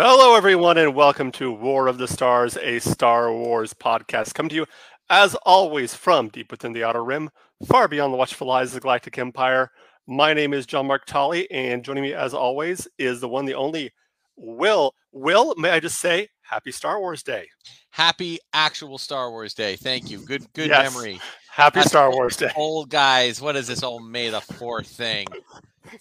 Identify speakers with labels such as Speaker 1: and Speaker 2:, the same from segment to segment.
Speaker 1: Hello, everyone, and welcome to War of the Stars, a Star Wars podcast. Come to you, as always, from deep within the Outer Rim, far beyond the watchful eyes of the Galactic Empire. My name is John Mark Tolley, and joining me, as always, is the one, the only Will. Will, may I just say, Happy Star Wars Day.
Speaker 2: Happy actual Star Wars Day. Thank you. Good, good
Speaker 1: Yes.
Speaker 2: memory.
Speaker 1: Happy
Speaker 2: That's
Speaker 1: Star Wars Day.
Speaker 2: Old guys, what is this old May the Fourth thing?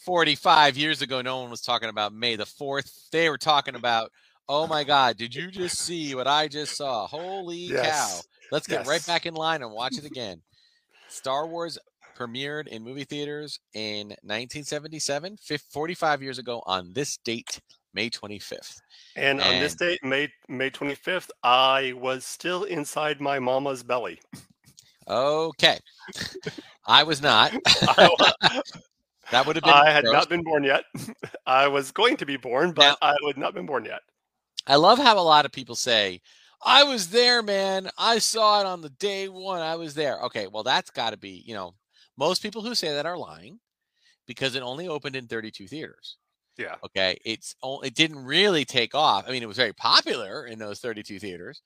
Speaker 2: Forty-five years ago, no one was talking about May the Fourth. They were talking about, oh my God, did you just see what I just saw? Holy cow! Let's get right back in line and watch it again. Star Wars premiered in movie theaters in 1977, 45 years ago on this date, May 25th.
Speaker 1: And on this date, May May 25th, I was still inside my mama's belly.
Speaker 2: Okay, I was not.
Speaker 1: I,
Speaker 2: That would have been.
Speaker 1: I had
Speaker 2: gross.
Speaker 1: not been born yet. I was going to be born, but
Speaker 2: Now-
Speaker 1: I had not been born yet.
Speaker 2: I love how a lot of people say, I was there, man. I saw it on the day one. I was there. Okay, well, that's got to be, you know, most people who say that are lying because it only opened in 32 theaters.
Speaker 1: Yeah.
Speaker 2: Okay, it's o- it didn't really take off. I mean, it was very popular in those 32 theaters,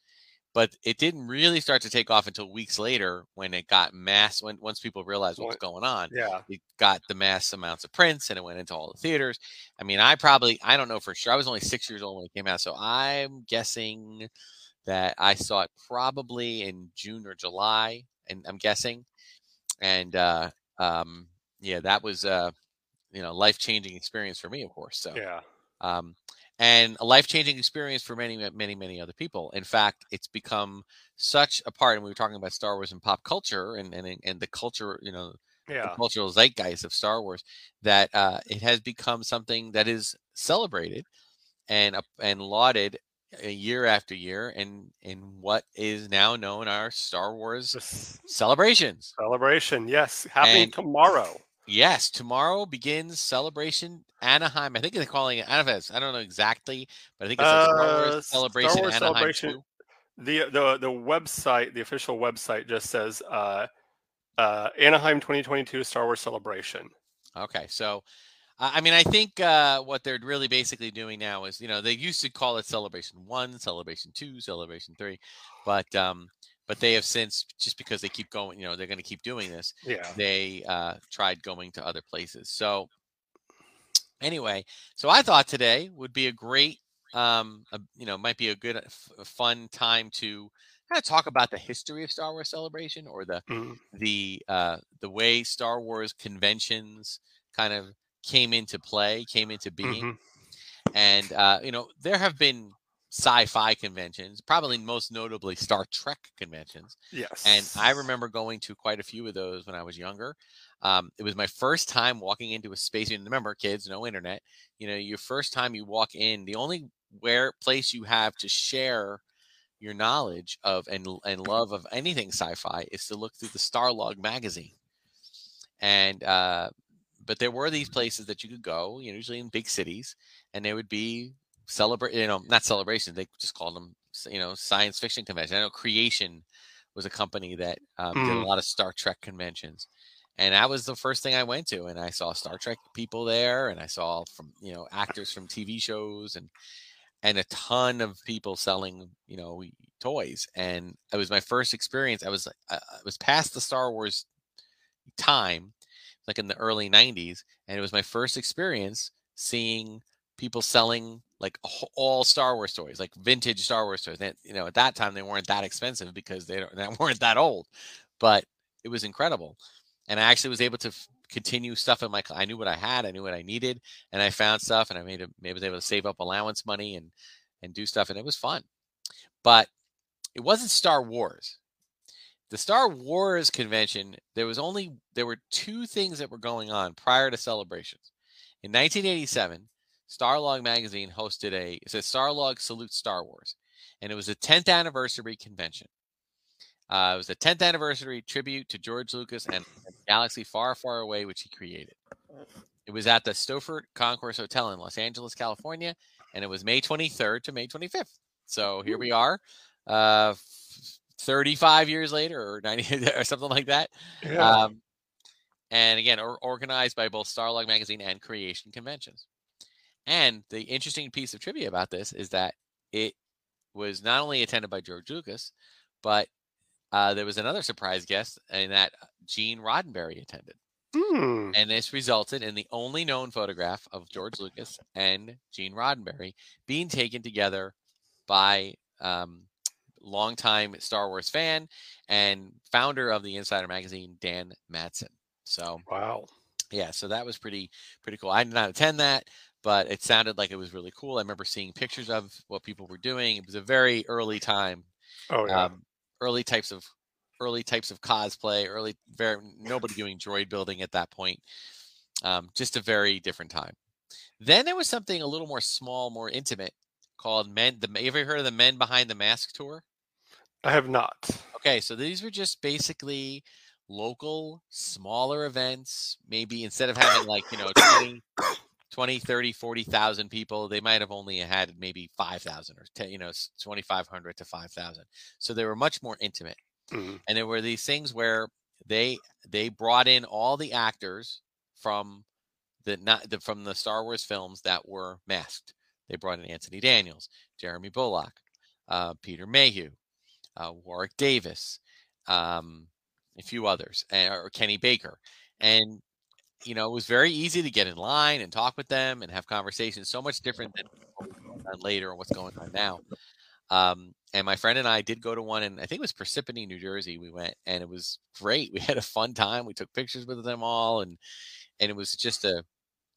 Speaker 2: but it didn't really start to take off until weeks later when it got mass. When once people realized what was going on,
Speaker 1: Yeah.
Speaker 2: it got the mass amounts of prints and it went into all the theaters. I mean, I probably I don't know for sure. I was only six years old when it came out, so I'm guessing that I saw it probably in June or July, and I'm guessing. And uh, um, yeah, that was uh, you know life changing experience for me, of course. So
Speaker 1: Yeah.
Speaker 2: um, and a life changing experience for many, many, many other people. In fact, it's become such a part. And we were talking about Star Wars and pop culture and and and the culture, you know, the cultural zeitgeist of Star Wars, that uh, it has become something that is celebrated and up and lauded uh, year after year, and in what is now known our Star Wars celebrations.
Speaker 1: celebration, yes, happening
Speaker 2: And-
Speaker 1: tomorrow.
Speaker 2: Yes, tomorrow begins celebration Anaheim. I think they're calling it Anaheim. I don't know exactly, but I think it's a Star
Speaker 1: Uh,
Speaker 2: Wars
Speaker 1: Star
Speaker 2: celebration
Speaker 1: Wars
Speaker 2: Anaheim
Speaker 1: Celebration.
Speaker 2: 2.
Speaker 1: The the the website, the official website, just says uh, uh, Anaheim 2022 Star Wars Celebration.
Speaker 2: Okay, so I I mean, I think uh, what they're really basically doing now is, you know, they used to call it Celebration One, Celebration Two, Celebration Three, but um, but they have since just because they keep going, you know, they're going to keep doing this.
Speaker 1: Yeah.
Speaker 2: They uh, tried going to other places. So anyway, so I thought today would be a great, um, a, you know, might be a good, uh, fun time to kind of talk about the history of Star Wars Celebration or the
Speaker 1: Mm.
Speaker 2: the uh, the way Star Wars conventions kind of came into play, came into being,
Speaker 1: Mhm.
Speaker 2: and uh, you know there have been sci-fi conventions, probably most notably Star Trek conventions,
Speaker 1: Yes.
Speaker 2: and I remember going to quite a few of those when I was younger. Um, it was my first time walking into a space. And remember, kids, no internet. You know, your first time you walk in, the only where place you have to share your knowledge of and and love of anything sci-fi is to look through the Starlog magazine. And uh, but there were these places that you could go, you know, usually in big cities, and there would be celebrate, you know, not celebration. They just called them, you know, science fiction convention. I know Creation was a company that um, did
Speaker 1: Mm.
Speaker 2: a lot of Star Trek conventions, and that was the first thing I went to, and I saw Star Trek people there, and I saw from you know actors from TV shows and and a ton of people selling you know toys, and it was my first experience. I was uh, I was past the Star Wars time, like in the early '90s, and it was my first experience seeing people selling like all Star Wars toys, like vintage Star Wars toys. And, you know, at that time they weren't that expensive because they, they weren't that old, but it was incredible. And I actually was able to f- continue stuff in my. I knew what I had, I knew what I needed, and I found stuff, and I made maybe was able to save up allowance money and and do stuff, and it was fun. But it wasn't Star Wars. The Star Wars convention, there was only there were two things that were going on prior to celebrations. In 1987, Starlog magazine hosted a it says Starlog Salute Star Wars, and it was a 10th anniversary convention. Uh, it was a 10th anniversary tribute to George Lucas and galaxy far, far away, which he created. It was at the Stouffer Concourse Hotel in Los Angeles, California, and it was May 23rd to May 25th. So here we are, uh, 35 years later, or 90 or something like that.
Speaker 1: Yeah.
Speaker 2: Um, and again, or, organized by both Starlog Magazine and Creation Conventions. And the interesting piece of trivia about this is that it was not only attended by George Lucas, but uh, there was another surprise guest, and that Gene Roddenberry attended.
Speaker 1: Hmm.
Speaker 2: And this resulted in the only known photograph of George Lucas and Gene Roddenberry being taken together by um, longtime Star Wars fan and founder of the Insider magazine, Dan Madsen. So
Speaker 1: Wow.
Speaker 2: yeah, so that was pretty pretty cool. I did not attend that, but it sounded like it was really cool. I remember seeing pictures of what people were doing. It was a very early time,
Speaker 1: Oh yeah.
Speaker 2: um, early types of early types of cosplay, early very nobody doing droid building at that point. Um, just a very different time. Then there was something a little more small, more intimate called Men. The have you heard of the Men Behind the Mask tour?
Speaker 1: I have not.
Speaker 2: Okay, so these were just basically local, smaller events. Maybe instead of having like, you know, 20, 20 30, 40,000 people, they might have only had maybe 5,000 or 10, you know, 2,500 to 5,000. So they were much more intimate.
Speaker 1: Mhm.
Speaker 2: And there were these things where they they brought in all the actors from the not the, from the Star Wars films that were masked. They brought in Anthony Daniels, Jeremy Bulloch, uh, Peter Mayhew, uh, Warwick Davis, um, a few others, and, or Kenny Baker, and you know it was very easy to get in line and talk with them and have conversations. So much different than later and what's going on now. Um, and my friend and I did go to one, and I think it was Parsippany, New Jersey. We went, and it was great. We had a fun time. We took pictures with them all, and and it was just a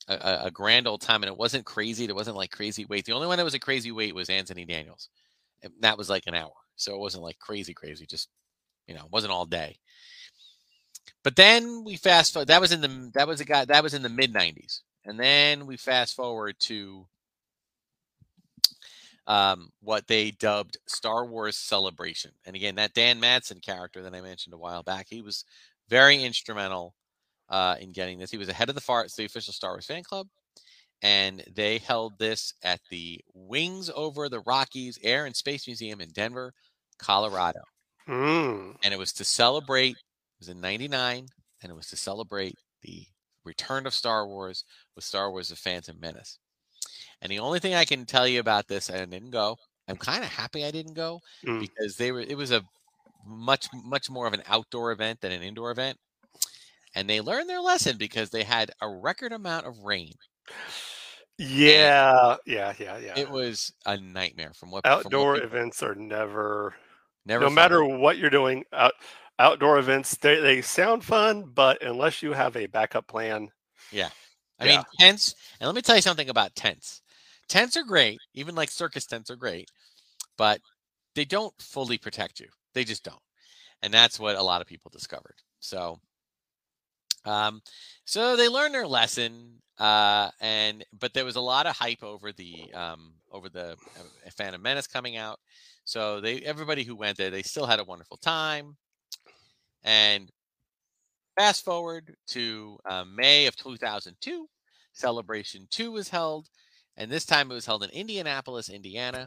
Speaker 2: a, a grand old time. And it wasn't crazy. It wasn't like crazy wait. The only one that was a crazy wait was Anthony Daniels. And that was like an hour, so it wasn't like crazy, crazy. Just you know, it wasn't all day. But then we fast forward. That was in the that was a guy that was in the mid '90s, and then we fast forward to um, what they dubbed Star Wars Celebration. And again, that Dan Madsen character that I mentioned a while back, he was very instrumental uh, in getting this. He was ahead of the FAR, the official Star Wars fan club, and they held this at the Wings Over the Rockies Air and Space Museum in Denver, Colorado.
Speaker 1: Mm.
Speaker 2: And it was to celebrate, was in 99, and it was to celebrate the return of Star Wars with Star Wars The Phantom Menace. And the only thing I can tell you about this, I didn't go. I'm kind of happy I didn't go
Speaker 1: Mm.
Speaker 2: because they were. It was a much much more of an outdoor event than an indoor event, and they learned their lesson because they had a record amount of rain.
Speaker 1: Yeah, yeah, yeah, yeah.
Speaker 2: It was a nightmare from what from what
Speaker 1: Outdoor
Speaker 2: people-
Speaker 1: events are never,
Speaker 2: never
Speaker 1: no
Speaker 2: fun.
Speaker 1: matter what you're doing. Out, outdoor events, they they sound fun, but unless you have a backup plan, yeah.
Speaker 2: I
Speaker 1: Yeah.
Speaker 2: mean, tents, and let me tell you something about tents. Tents are great, even like circus tents are great, but they don't fully protect you. They just don't. And that's what a lot of people discovered. So um so they learned their lesson uh and but there was a lot of hype over the um over the uh, Phantom Menace coming out. So they everybody who went there, they still had a wonderful time. And fast forward to uh, May of 2002, Celebration 2 was held, and this time it was held in Indianapolis, Indiana,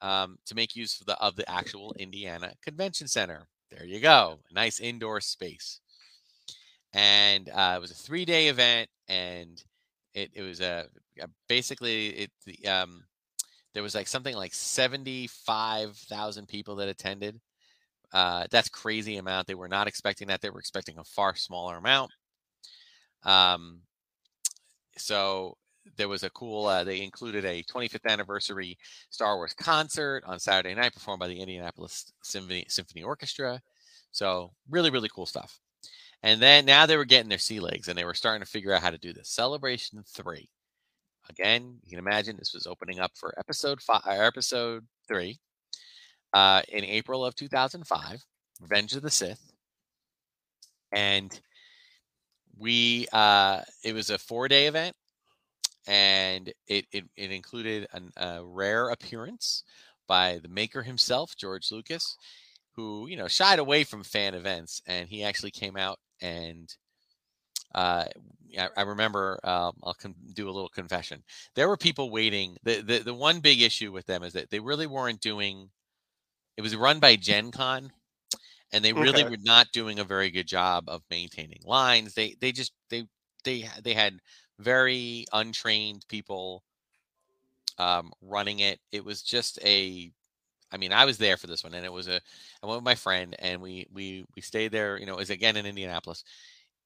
Speaker 2: um, to make use of the of the actual Indiana Convention Center. There you go, nice indoor space. And uh, it was a three day event, and it, it was a, a basically it the um there was like something like seventy five thousand people that attended. Uh, that's crazy amount. They were not expecting that. They were expecting a far smaller amount. Um, so there was a cool. Uh, they included a 25th anniversary Star Wars concert on Saturday night, performed by the Indianapolis Symphony Symphony Orchestra. So really, really cool stuff. And then now they were getting their sea legs, and they were starting to figure out how to do this. Celebration three. Again, you can imagine this was opening up for episode five, episode three, uh, in April of 2005, Revenge of the Sith, and we uh, it was a four day event, and it it, it included an, a rare appearance by the maker himself, George Lucas, who you know shied away from fan events, and he actually came out and. Uh, I, I remember um, I'll con- do a little confession. There were people waiting. The, the the one big issue with them is that they really weren't doing it was run by Gen Con, and they really
Speaker 1: Okay.
Speaker 2: were not doing a very good job of maintaining lines. They they just they they they had very untrained people um, running it. It was just a, I mean, I was there for this one, and it was a. I went with my friend, and we we we stayed there. You know, it was again in Indianapolis.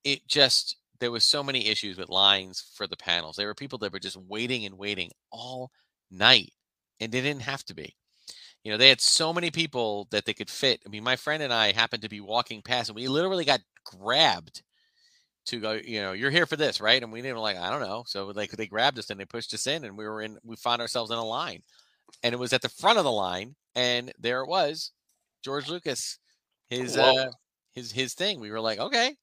Speaker 2: It just there was so many issues with lines for the panels. There were people that were just waiting and waiting all night, and they didn't have to be. You know, they had so many people that they could fit. I mean, my friend and I happened to be walking past, and we literally got grabbed to go. You know, you're here for this, right? And we didn't like, I don't know. So like they grabbed us and they pushed us in, and we were in. We found ourselves in a line, and it was at the front of the line, and there it was, George Lucas, his
Speaker 1: Whoa.
Speaker 2: uh, his his thing. We were like, okay,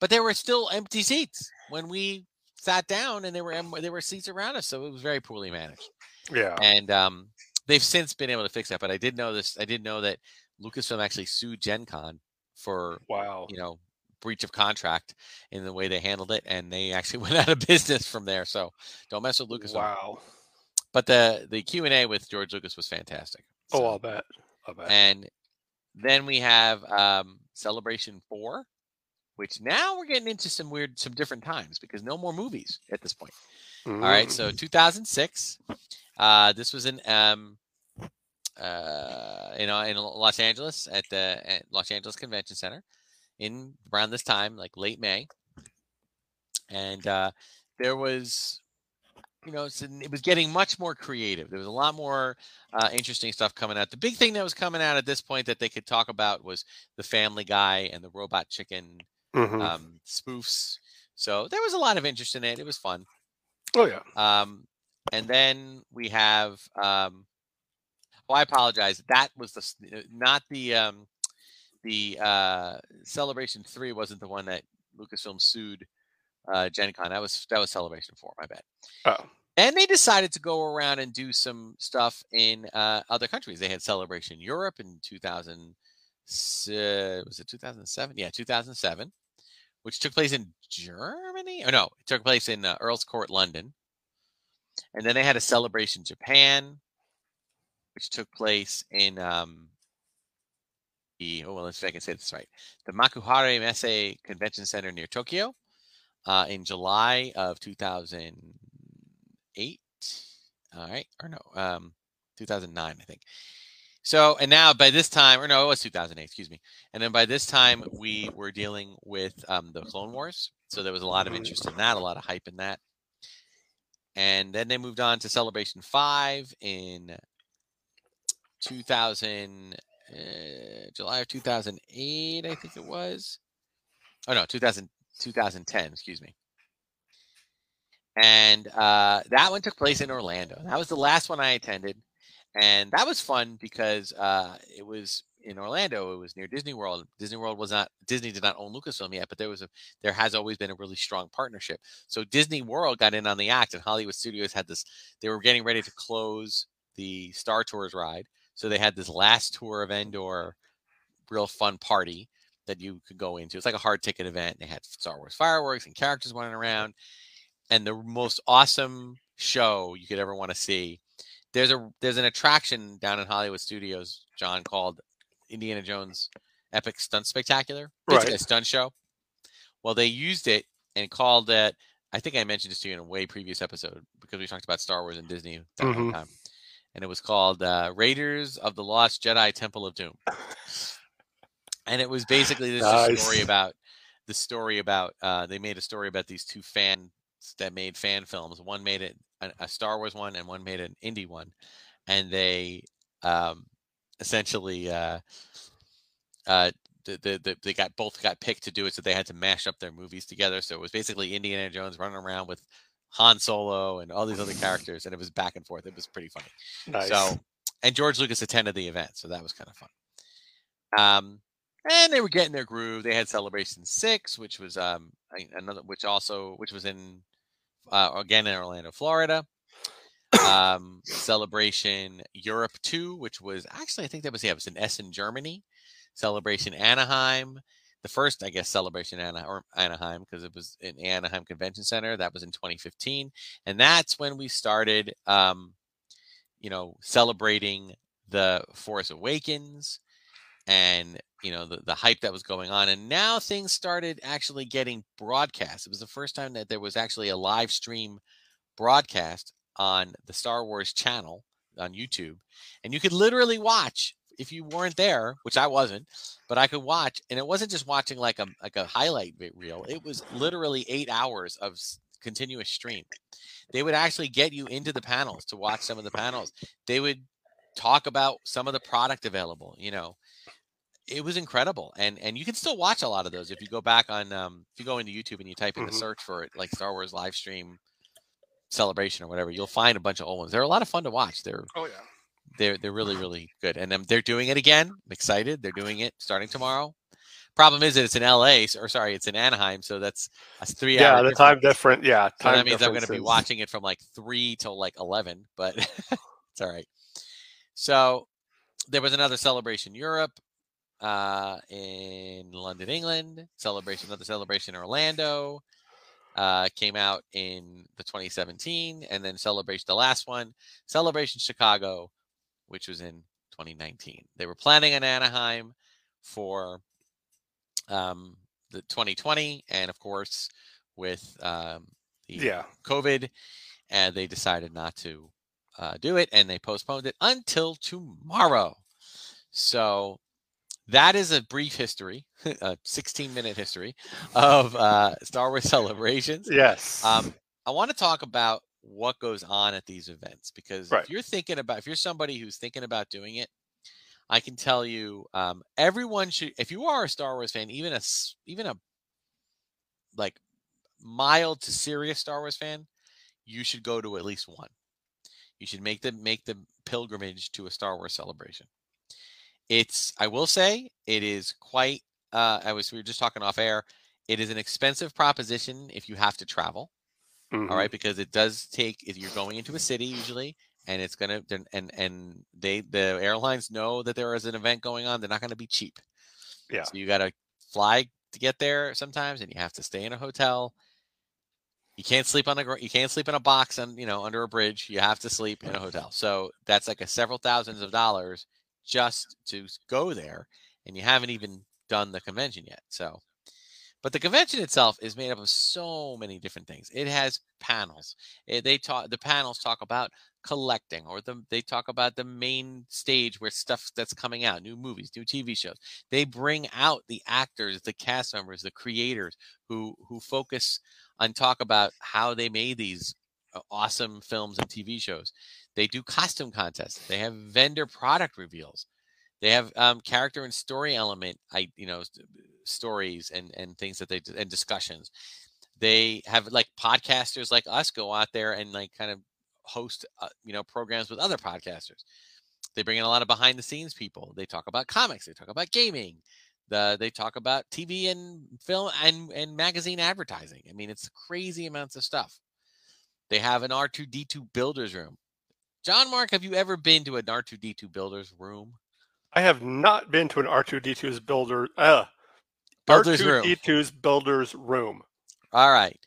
Speaker 2: but there were still empty seats when we sat down, and there were there were seats around us, so it was very poorly managed.
Speaker 1: Yeah.
Speaker 2: And um, they've since been able to fix that. But I did know this. I didn't know that Lucasfilm actually sued Gen Con for
Speaker 1: Wow.
Speaker 2: you know breach of contract in the way they handled it, and they actually went out of business from there. So don't mess with Lucasfilm.
Speaker 1: Wow.
Speaker 2: But the the Q and A with George Lucas was fantastic.
Speaker 1: Oh, I'll bet. I'll bet.
Speaker 2: and then we have um, Celebration Four, which now we're getting into some weird, some different times because no more movies at this point. All right, so
Speaker 1: Mm.
Speaker 2: 2006. Uh, this was in um, uh, you know, in Los Angeles at the at Los Angeles Convention Center in around this time, like late May, and uh, there was, you know, it was getting much more creative. There was a lot more uh, interesting stuff coming out. The big thing that was coming out at this point that they could talk about was the Family Guy and the Robot Chicken
Speaker 1: Mhm.
Speaker 2: um, spoofs. So there was a lot of interest in it. It was fun.
Speaker 1: oh yeah.
Speaker 2: Um, and then we have. Um, oh, I apologize. That was the uh, not the um, the uh, Celebration Three wasn't the one that Lucasfilm sued uh, Gen Con. That was that was Celebration Four. My bad.
Speaker 1: Oh.
Speaker 2: And they decided to go around and do some stuff in uh, other countries. They had Celebration Europe in 2000. Uh, was it 2007? Yeah, 2007, which took place in Germany. Oh no, it took place in uh, Earl's Court, London. And then they had a Celebration Japan, which took place in um, the oh well, let's see if I can say this right. The Makuhari Messe Convention Center near Tokyo uh, in July of 2008. All right, or no, um, 2009, I think. So, and now by this time, or no, it was 2008, excuse me. And then by this time, we were dealing with um, the Clone Wars. So there was a lot of interest in that, a lot of hype in that. And then they moved on to Celebration 5 in 2000, uh, July of 2008, I think it was. Oh, no, 2000, 2010, excuse me. And uh, that one took place in Orlando. That was the last one I attended. And that was fun because uh, it was in Orlando. It was near Disney World. Disney World was not Disney did not own Lucasfilm yet, but there was a there has always been a really strong partnership. So Disney World got in on the act, and Hollywood Studios had this. They were getting ready to close the Star Tours ride, so they had this last tour of Endor, real fun party that you could go into. It's like a hard ticket event. They had Star Wars fireworks and characters running around, and the most awesome show you could ever want to see. There's a there's an attraction down in Hollywood Studios, John, called Indiana Jones Epic Stunt Spectacular. Basically
Speaker 1: Right.
Speaker 2: a stunt show. Well, they used it and called it. I think I mentioned this to you in a way previous episode because we talked about Star Wars and Disney that
Speaker 1: Mhm.
Speaker 2: time, and it was called uh, Raiders of the Lost Jedi Temple of Doom. And it was basically this just story about the story about uh, they made a story about these two fans that made fan films. One made it a, a Star Wars one, and one made an indie one, and they um, essentially uh, uh, the, the, the, they got both got picked to do it, so they had to mash up their movies together. So it was basically Indiana Jones running around with Han Solo and all these other characters, and it was back and forth. It was pretty funny.
Speaker 1: Nice.
Speaker 2: So, and George Lucas attended the event, so that was kind of fun. Um, and they were getting their groove. They had Celebration Six, which was um another, which also which was in uh, again in Orlando, Florida. Um, Celebration Europe Two, which was actually I think that was yeah, it was in Essen, Germany. Celebration Anaheim, the first I guess Celebration Ana- Anaheim because it was in Anaheim Convention Center. That was in 2015, and that's when we started. Um, you know, celebrating the Force Awakens and you know the, the hype that was going on and now things started actually getting broadcast it was the first time that there was actually a live stream broadcast on the Star Wars channel on YouTube, and you could literally watch if you weren't there, which I wasn't, but I could watch, and it wasn't just watching like a like a highlight reel. It was literally eight hours of continuous stream. They would actually get you into the panels to watch some of the panels. They would talk about some of the product available. You know, it was incredible, and and you can still watch a lot of those if you go back on um, if you go into YouTube and you type in mm-hmm. the search for it, like Star Wars live stream celebration or whatever, you'll find a bunch of old ones. They're a lot of fun to watch. They're
Speaker 1: oh yeah,
Speaker 2: they're they're really really good, and um, they're doing it again. I'm excited. They're doing it starting tomorrow. Problem is that it's in LA, or sorry, it's in Anaheim, so that's a three
Speaker 1: yeah, the time different. Yeah,
Speaker 2: time so that means I'm going to be watching it from like three till like eleven, but it's all right. So there was another celebration Europe, uh, in London, England. Celebration, another celebration in Orlando. Uh, came out in the 2017, and then celebration, the last one, celebration Chicago, which was in 2019. They were planning on Anaheim for um, the 2020, and of course, with um, the
Speaker 1: yeah.
Speaker 2: COVID, and they decided not to uh, do it, and they postponed it until tomorrow. So that is a brief history, a 16 minute history of uh, Star Wars celebrations.
Speaker 1: Yes.
Speaker 2: Um, I want to talk about what goes on at these events because
Speaker 1: right.
Speaker 2: if you're thinking about, if you're somebody who's thinking about doing it, I can tell you, um, everyone should. If you are a Star Wars fan, even a even a like mild to serious Star Wars fan, you should go to at least one. You should make the make the pilgrimage to a Star Wars celebration. It's I will say it is quite. Uh, I was we were just talking off air. It is an expensive proposition if you have to travel. Mm-hmm. All right, because it does take if you're going into a city usually, and it's gonna and and they the airlines know that there is an event going on. They're not gonna be cheap.
Speaker 1: Yeah.
Speaker 2: So you got to fly to get there sometimes, and you have to stay in a hotel. You can't sleep on the you can't sleep in a box and you know under a bridge. You have to sleep in a hotel. So that's like a several thousands of dollars just to go there, and you haven't even done the convention yet. So, but the convention itself is made up of so many different things. It has panels. It, eh, they talk. The panels talk about collecting, or the, they talk about the main stage where stuff that's coming out, new movies, new TV shows. They bring out the actors, the cast members, the creators who who focus and talk about how they made these awesome films and TV shows. They do costume contests. They have vendor product reveals. They have um, character and story element, I you know, stories and and things that they and discussions. They have like podcasters like us go out there and like kind of host uh, you know programs with other podcasters. They bring in a lot of behind the scenes people. They talk about comics. They talk about gaming. The, they talk about TV and film and, and magazine advertising. I mean, it's crazy amounts of stuff. They have an R2D2 builders room. John Mark, have you ever been to an R2D2 builder's room?
Speaker 1: I have not been to an R2D2's builder uh
Speaker 2: builder's
Speaker 1: R2D2's room. builder's room.
Speaker 2: All right.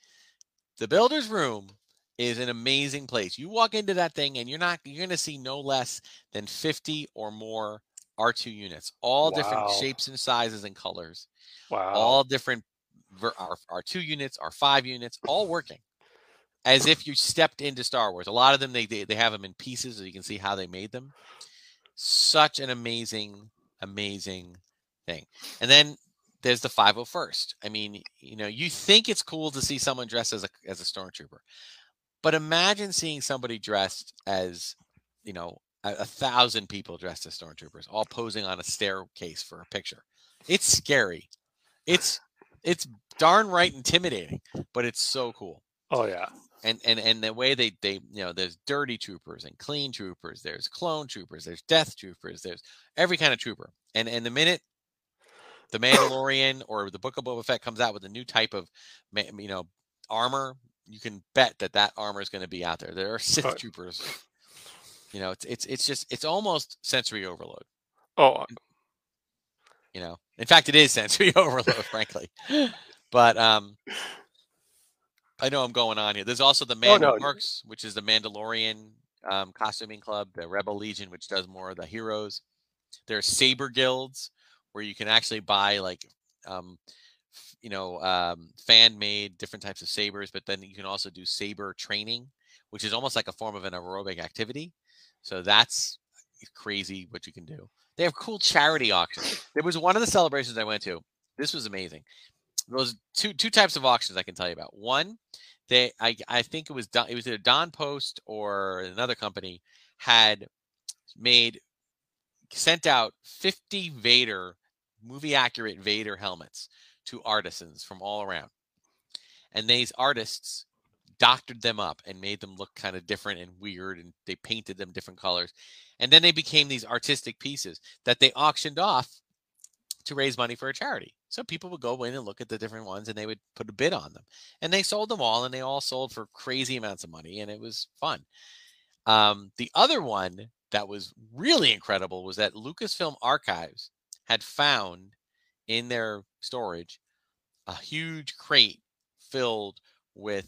Speaker 2: The builder's room is an amazing place. You walk into that thing and you're not you're going to see no less than 50 or more R2 units, all wow. different shapes and sizes and colors.
Speaker 1: Wow.
Speaker 2: All different R2 units, R5 units, all working as if you stepped into Star Wars. A lot of them they, they they have them in pieces, so you can see how they made them. Such an amazing, amazing thing. And then there's the 501st. I mean, you know, you think it's cool to see someone dressed as a as a stormtrooper, but imagine seeing somebody dressed as, you know, a, a thousand people dressed as stormtroopers, all posing on a staircase for a picture. It's scary. It's it's darn right intimidating, but it's so cool.
Speaker 1: Oh yeah.
Speaker 2: And and and the way they they you know there's dirty troopers and clean troopers there's clone troopers there's death troopers there's every kind of trooper. And and the minute the mandalorian or the book of boba fett comes out with a new type of you know armor you can bet that that armor is going to be out there. There are sith troopers. You know it's it's it's just it's almost sensory overload.
Speaker 1: Oh
Speaker 2: you know in fact it is sensory overload frankly. But um I know I'm going on here. There's also the Mandal oh, no. Works, which is the Mandalorian um, costuming club, the Rebel Legion, which does more of the heroes. There's saber guilds where you can actually buy like, um, you know, um, fan made different types of sabers, but then you can also do saber training which is almost like a form of an aerobic activity. So that's crazy what you can do. They have cool charity auctions. There was one of the celebrations I went to. This was amazing. Was two two types of auctions I can tell you about. One, they I I think it was Don, it was either Don Post or another company had made sent out 50 Vader movie accurate Vader helmets to artisans from all around. And these artists doctored them up and made them look kind of different and weird and they painted them different colors. And then they became these artistic pieces that they auctioned off to raise money for a charity. So people would go in and look at the different ones and they would put a bid on them. And they sold them all and they all sold for crazy amounts of money and it was fun. Um, the other one that was really incredible was that Lucasfilm Archives had found in their storage a huge crate filled with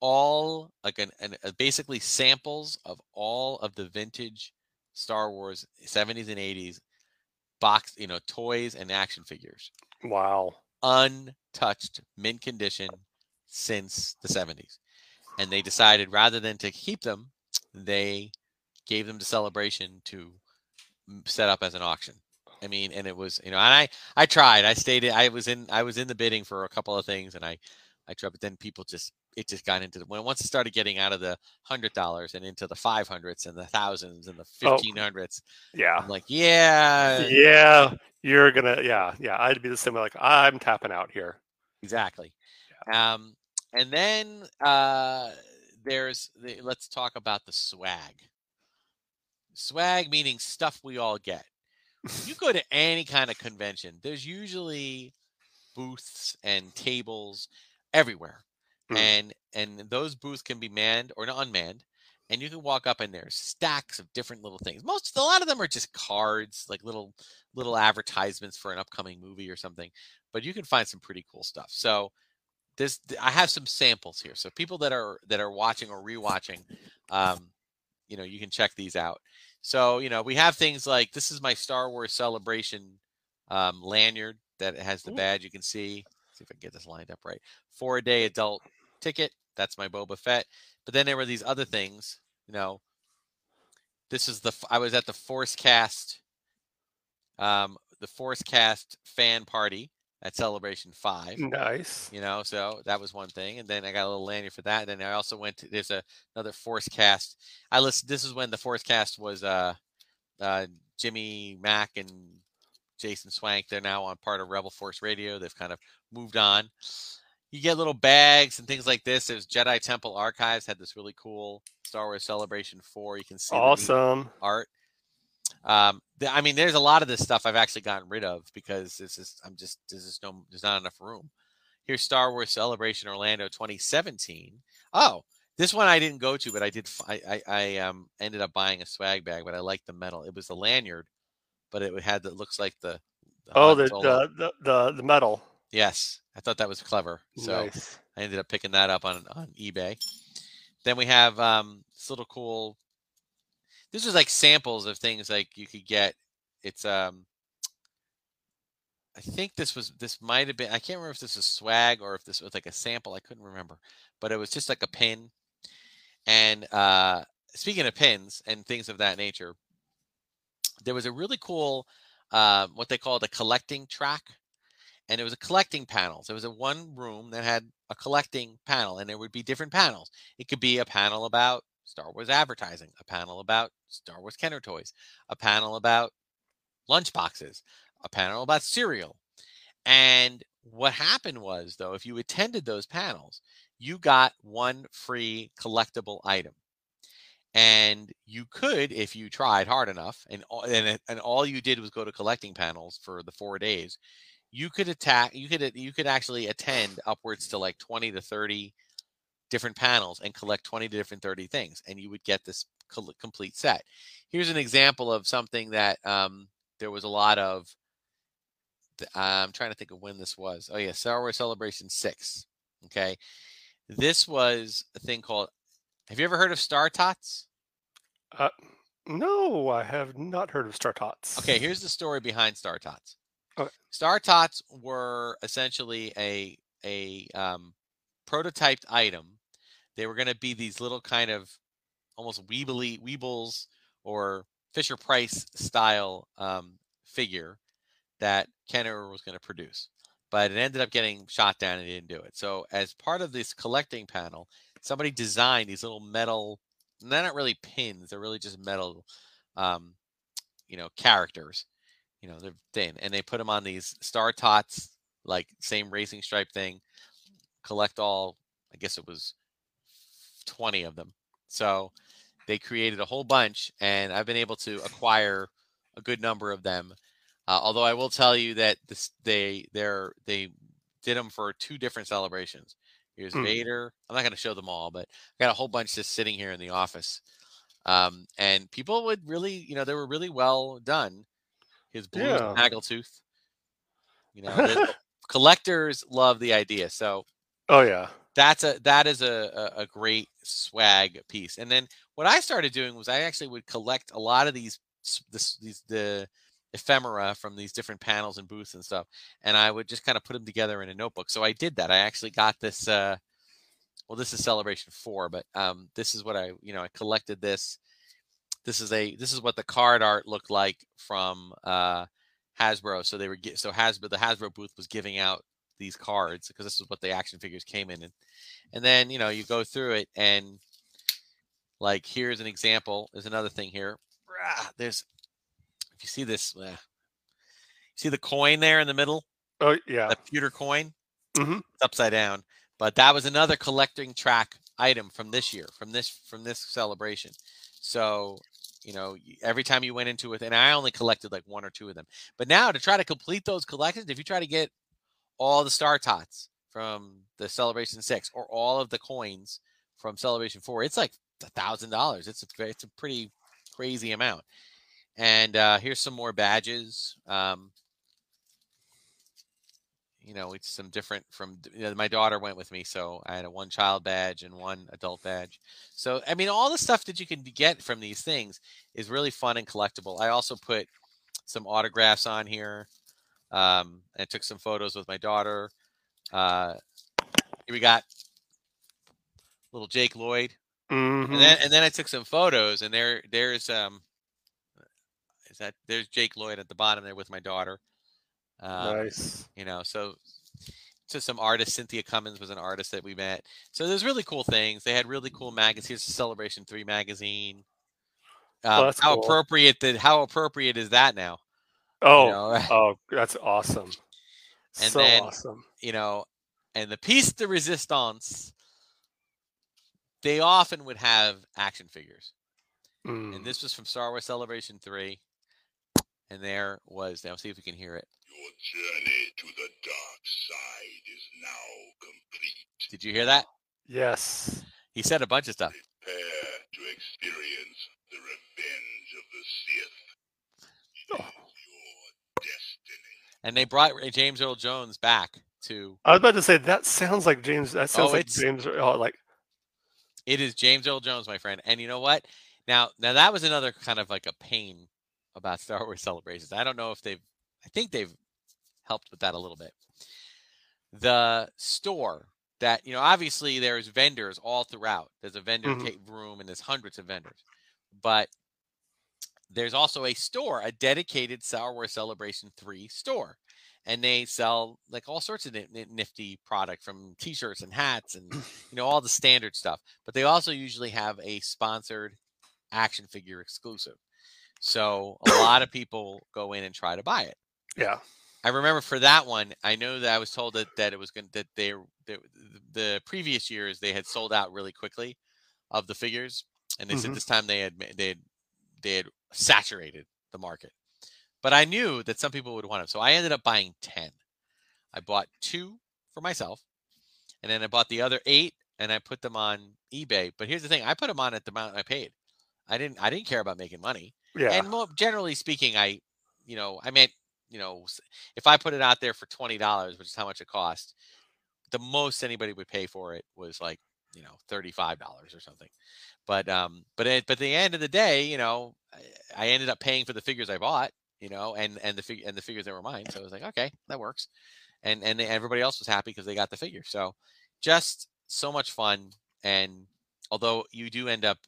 Speaker 2: all like an, an uh, basically samples of all of the vintage Star Wars 70s and 80s box, you know, toys and action figures.
Speaker 1: Wow.
Speaker 2: Untouched, mint condition since the 70s. And they decided rather than to keep them, they gave them to celebration to set up as an auction. I mean, and it was, you know, and I, I tried, I stayed, I was in, I was in the bidding for a couple of things and I, I tried, but then people just, it just got into the, when once it started getting out of the hundred dollars and into the five hundreds and the thousands and the oh, fifteen hundreds.
Speaker 1: Oh, yeah.
Speaker 2: I'm like, yeah.
Speaker 1: Yeah. You're going to, yeah. Yeah. I'd be the same. way. Like I'm tapping out here.
Speaker 2: Exactly. Yeah. Um, and then, uh, there's the, let's talk about the swag. Swag meaning stuff we all get. you go to any kind of convention, there's usually booths and tables everywhere. Mm. And and those booths can be manned or not unmanned. And you can walk up and there's stacks of different little things. Most a lot of them are just cards, like little little advertisements for an upcoming movie or something. But you can find some pretty cool stuff. So this I have some samples here. So people that are that are watching or rewatching, um, you know, you can check these out. So, you know, we have things like this is my Star Wars celebration um, lanyard that has the badge you can see. See if I can get this lined up right. Four a day adult ticket. That's my Boba Fett. But then there were these other things, you know. This is the I was at the Force Cast um the Force Cast fan party at Celebration Five.
Speaker 1: Nice.
Speaker 2: You know, so that was one thing, and then I got a little lanyard for that. And then I also went to there's a, another Force Cast. I listened. This is when the Force Cast was uh, uh, Jimmy Mac and Jason Swank. They're now on part of Rebel Force Radio. They've kind of moved on. You get little bags and things like this. There's Jedi Temple Archives had this really cool Star Wars Celebration Four. You can see
Speaker 1: awesome
Speaker 2: art. Um, th- I mean, there's a lot of this stuff I've actually gotten rid of because this is I'm just there's just no there's not enough room. Here's Star Wars Celebration Orlando 2017. Oh, this one I didn't go to, but I did. I I, I um ended up buying a swag bag, but I liked the metal. It was the lanyard, but it had that looks like the.
Speaker 1: the oh, the, the, the the metal.
Speaker 2: Yes, I thought that was clever. So
Speaker 1: nice.
Speaker 2: I ended up picking that up on on eBay. Then we have um, this little cool this was like samples of things like you could get. It's um, I think this was this might have been. I can't remember if this was swag or if this was like a sample. I couldn't remember, but it was just like a pin. And uh, speaking of pins and things of that nature, there was a really cool uh, what they called a collecting track and it was a collecting panel. So it was a one room that had a collecting panel, and there would be different panels. It could be a panel about Star Wars advertising, a panel about Star Wars Kenner toys, a panel about lunchboxes, a panel about cereal. And what happened was, though, if you attended those panels, you got one free collectible item. And you could, if you tried hard enough, and and, and all you did was go to collecting panels for the four days, you could attack. You could you could actually attend upwards to like twenty to thirty different panels and collect 20 to different 30 things and you would get this complete set here's an example of something that um, there was a lot of i'm trying to think of when this was oh yeah star wars celebration 6 okay this was a thing called have you ever heard of star tots
Speaker 1: uh, no i have not heard of star tots
Speaker 2: okay here's the story behind star tots
Speaker 1: okay.
Speaker 2: star tots were essentially a a um, prototyped item they were going to be these little kind of almost Weebly Weebles or Fisher Price style um, figure that Kenner was going to produce, but it ended up getting shot down and he didn't do it. So as part of this collecting panel, somebody designed these little metal. They're not really pins; they're really just metal, um, you know, characters. You know, they're thin, and they put them on these star tots, like same racing stripe thing. Collect all. I guess it was twenty of them. So they created a whole bunch, and I've been able to acquire a good number of them. Uh, although I will tell you that this they they're they did them for two different celebrations. Here's
Speaker 1: Hmm.
Speaker 2: Vader. I'm not going to show them all, but I got a whole bunch just sitting here in the office. Um, and people would really, you know, they were really well done. His blue
Speaker 1: Yeah.
Speaker 2: snaggletooth. You know, collectors love the idea. So
Speaker 1: Oh yeah.
Speaker 2: that's a that is a, a, great swag piece. And then what I started doing was I actually would collect a lot of these this, these the ephemera from these different panels and booths and stuff, and I would just kind of put them together in a notebook. So I did that. I actually got this. Uh, well, this is Celebration Four, but um, this is what I you know I collected this. This is a this is what the card art looked like from uh, Hasbro. So they were so Hasbro the Hasbro booth was giving out these cards because this is what the action figures came in and and then you know you go through it and like here's an example there's another thing here there's if you see this uh, see the coin there in the middle?
Speaker 1: Oh yeah.
Speaker 2: the pewter coin?
Speaker 1: Mhm.
Speaker 2: it's upside down but that was another collecting track item from this year from this from this celebration. So you know every time you went into it and i only collected like one or two of them. But now to try to complete those collections if you try to get all the star tots from the celebration six or all of the coins from celebration four it's like a thousand dollars. It's a it's a pretty crazy amount and uh here's some more badges um you know it's some different from you know, my daughter went with me so i had a one child badge and one adult badge. So i mean all the stuff that you can get from these things is really fun and collectible. I also put some autographs on here um and took some photos with my daughter. Uh here we got little jake lloyd.
Speaker 1: Mhm.
Speaker 2: and then and then I took some photos, and there there's um, that there's Jake Lloyd at the bottom there with my daughter. Um,
Speaker 1: nice.
Speaker 2: You know, so so some artists. Cynthia Cummens was an artist that we met. So there's really cool things. They had really cool magazines. Here's Celebration Three magazine. Um,
Speaker 1: that's
Speaker 2: how
Speaker 1: cool.
Speaker 2: appropriate that? How appropriate is that now?
Speaker 1: Oh.
Speaker 2: You know,
Speaker 1: Oh, that's awesome.
Speaker 2: And
Speaker 1: so
Speaker 2: then-
Speaker 1: awesome.
Speaker 2: you know, and the piece de resistance. They often would have action figures.
Speaker 1: Mm.
Speaker 2: and this was from Star Wars Celebration 3. And there was, now see if we can hear it.
Speaker 3: Your journey to the dark side is now complete.
Speaker 2: Did you hear that?
Speaker 1: Yes.
Speaker 2: He said a bunch of stuff.
Speaker 3: Prepare to experience the revenge of the Sith.
Speaker 1: Oh.
Speaker 3: your destiny.
Speaker 2: And they brought James Earl Jones back to,
Speaker 1: I was about to say that sounds like James. That sounds
Speaker 2: Oh,
Speaker 1: like
Speaker 2: it's-
Speaker 1: James. Oh, like
Speaker 2: it is James Earl Jones, my friend. And you know what? Now, now that was another kind of like a pain about Star Wars celebrations. I don't know if they've, I think they've helped with that a little bit. The store that, you know, obviously there's vendors all throughout. There's a vendor
Speaker 1: Mhm.
Speaker 2: room and there's hundreds of vendors. But there's also a store, a dedicated Star Wars Celebration 3 store. And they sell like all sorts of ni- ni- nifty product from t-shirts and hats and you know all the standard stuff. But they also usually have a sponsored action figure exclusive. So a lot of people go in and try to buy it.
Speaker 1: yeah.
Speaker 2: I remember for that one, I know that I was told that, that it was going that they that the previous years they had sold out really quickly of the figures, and they said
Speaker 1: Mhm.
Speaker 2: this time they had they had they had saturated the market. But I knew that some people would want them, so I ended up buying ten. I bought two for myself, and then I bought the other eight, and I put them on eBay. But here's the thing: I put them on at the amount I paid. I didn't I didn't care about making money
Speaker 1: Yeah.
Speaker 2: and mo- generally speaking i you know i meant you know if i put it out there for $20 which is how much it cost the most anybody would pay for it was like you know $35 or something. But um but at, but at the end of the day you know I, I ended up paying for the figures i bought you know and and the fig- and the figures that were mine. So i was like okay that works. And and everybody else was happy because they got the figure. So just so much fun and although you do end up,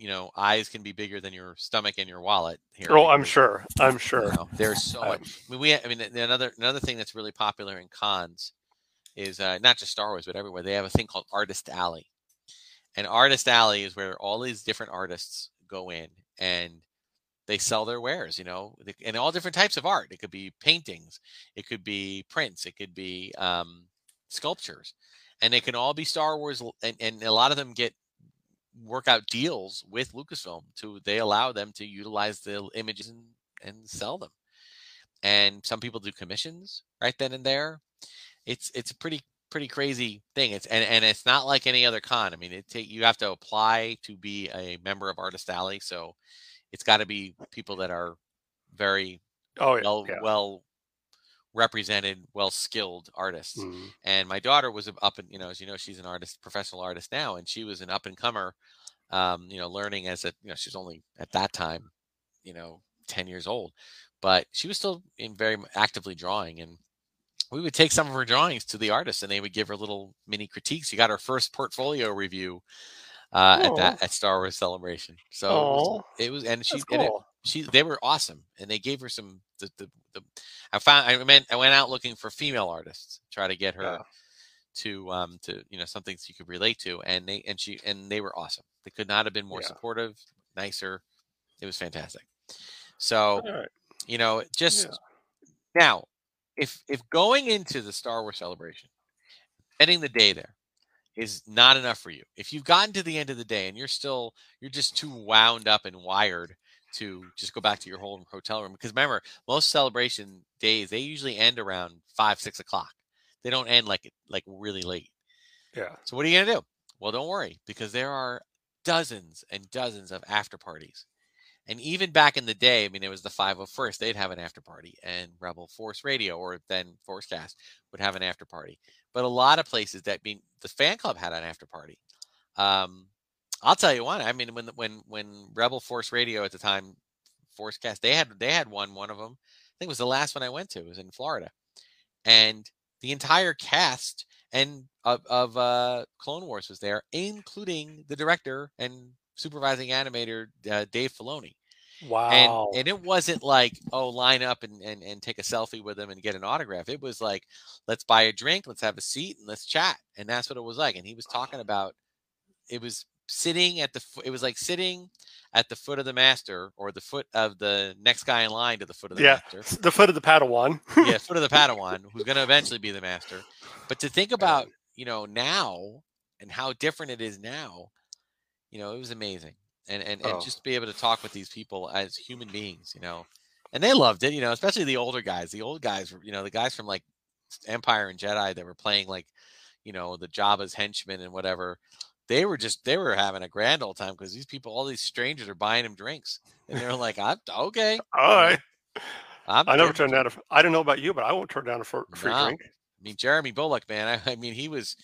Speaker 2: you know, eyes can be bigger than your stomach and your wallet. Here,
Speaker 1: Oh, I'm sure. I'm
Speaker 2: you
Speaker 1: sure.
Speaker 2: know, there's so much. I mean, we. I mean, another another thing that's really popular in cons is uh, not just Star Wars, but everywhere. They have a thing called Artist Alley, and Artist Alley is where all these different artists go in and they sell their wares. You know, and all different types of art. It could be paintings, it could be prints, it could be um, sculptures, and they can all be Star Wars. And, and a lot of them get work out deals with Lucasfilm to they allow them to utilize the images and, and sell them. And some people do commissions right then and there. It's it's a pretty pretty crazy thing. It's and, and it's not like any other con. I mean, it take you have to apply to be a member of Artist Alley, so it's got to be people that are very
Speaker 1: Oh yeah.
Speaker 2: well
Speaker 1: yeah.
Speaker 2: well represented, well skilled artists.
Speaker 1: Mhm.
Speaker 2: and my daughter was up and you know as you know she's an artist professional artist now and she was an up and comer um you know learning as a you know she's only at that time you know 10 years old. But she was still in very actively drawing and we would take some of her drawings to the artist and they would give her little mini critiques. She got her first portfolio review uh, at that at Star Wars Celebration. So it was, it was and she
Speaker 1: That's
Speaker 2: and it, she they were awesome and they gave her some the, the, the I found I meant I went out looking for female artists try to get her
Speaker 1: Yeah.
Speaker 2: to um to you know something she could relate to and they and she and they were awesome they could not have been more
Speaker 1: Yeah.
Speaker 2: supportive nicer it was fantastic so
Speaker 1: right.
Speaker 2: you know just now if if going into the star wars celebration spending the day there is not enough for you if you've gotten to the end of the day and you're still you're just too wound up and wired to just go back to your whole hotel room because remember most celebration days they usually end around five six o'clock they don't end like like really late
Speaker 1: Yeah.
Speaker 2: so what are you gonna do well don't worry because there are dozens and dozens of after parties and even back in the day, I mean, it was the 501st, they'd have an after party, and Rebel Force Radio or then Forcecast would have an after party. But a lot of places that mean the fan club had an after party. Um, I'll tell you one. I mean, when when when Rebel Force Radio at the time, Forcecast, they had they had one. One of them, I think, it was the last one I went to. It was in Florida, and the entire cast and of, of uh, Clone Wars was there, including the director and supervising animator uh, Dave Filoni.
Speaker 1: Wow.
Speaker 2: And and it wasn't like, oh, line up and, and and take a selfie with him and get an autograph. It was like, let's buy a drink, let's have a seat, and let's chat. And that's what it was like. And he was talking about it was sitting at the it was like sitting at the foot of the master or the foot of the next guy in line to the foot of the
Speaker 1: Yeah.
Speaker 2: master.
Speaker 1: the foot of the Padawan.
Speaker 2: Yeah, foot of the Padawan, who's gonna eventually be the master. But to think about, you know, now and how different it is now, you know, it was amazing. And and, and
Speaker 1: Oh.
Speaker 2: just be able to talk with these people as human beings, you know. And they loved it, you know, especially the older guys. The old guys were, you know, the guys from like Empire and Jedi that were playing like, you know, the Jabba's henchmen and whatever. They were just they were having a grand old time because these people, all these strangers are buying them drinks. And they're like, I'm okay.
Speaker 1: All right.
Speaker 2: I'm
Speaker 1: I never
Speaker 2: good."
Speaker 1: turned down a. I don't know about you, but I won't turn down a free
Speaker 2: No.
Speaker 1: drink.
Speaker 2: I mean, Jeremy Bulloch, man. I, I mean, he was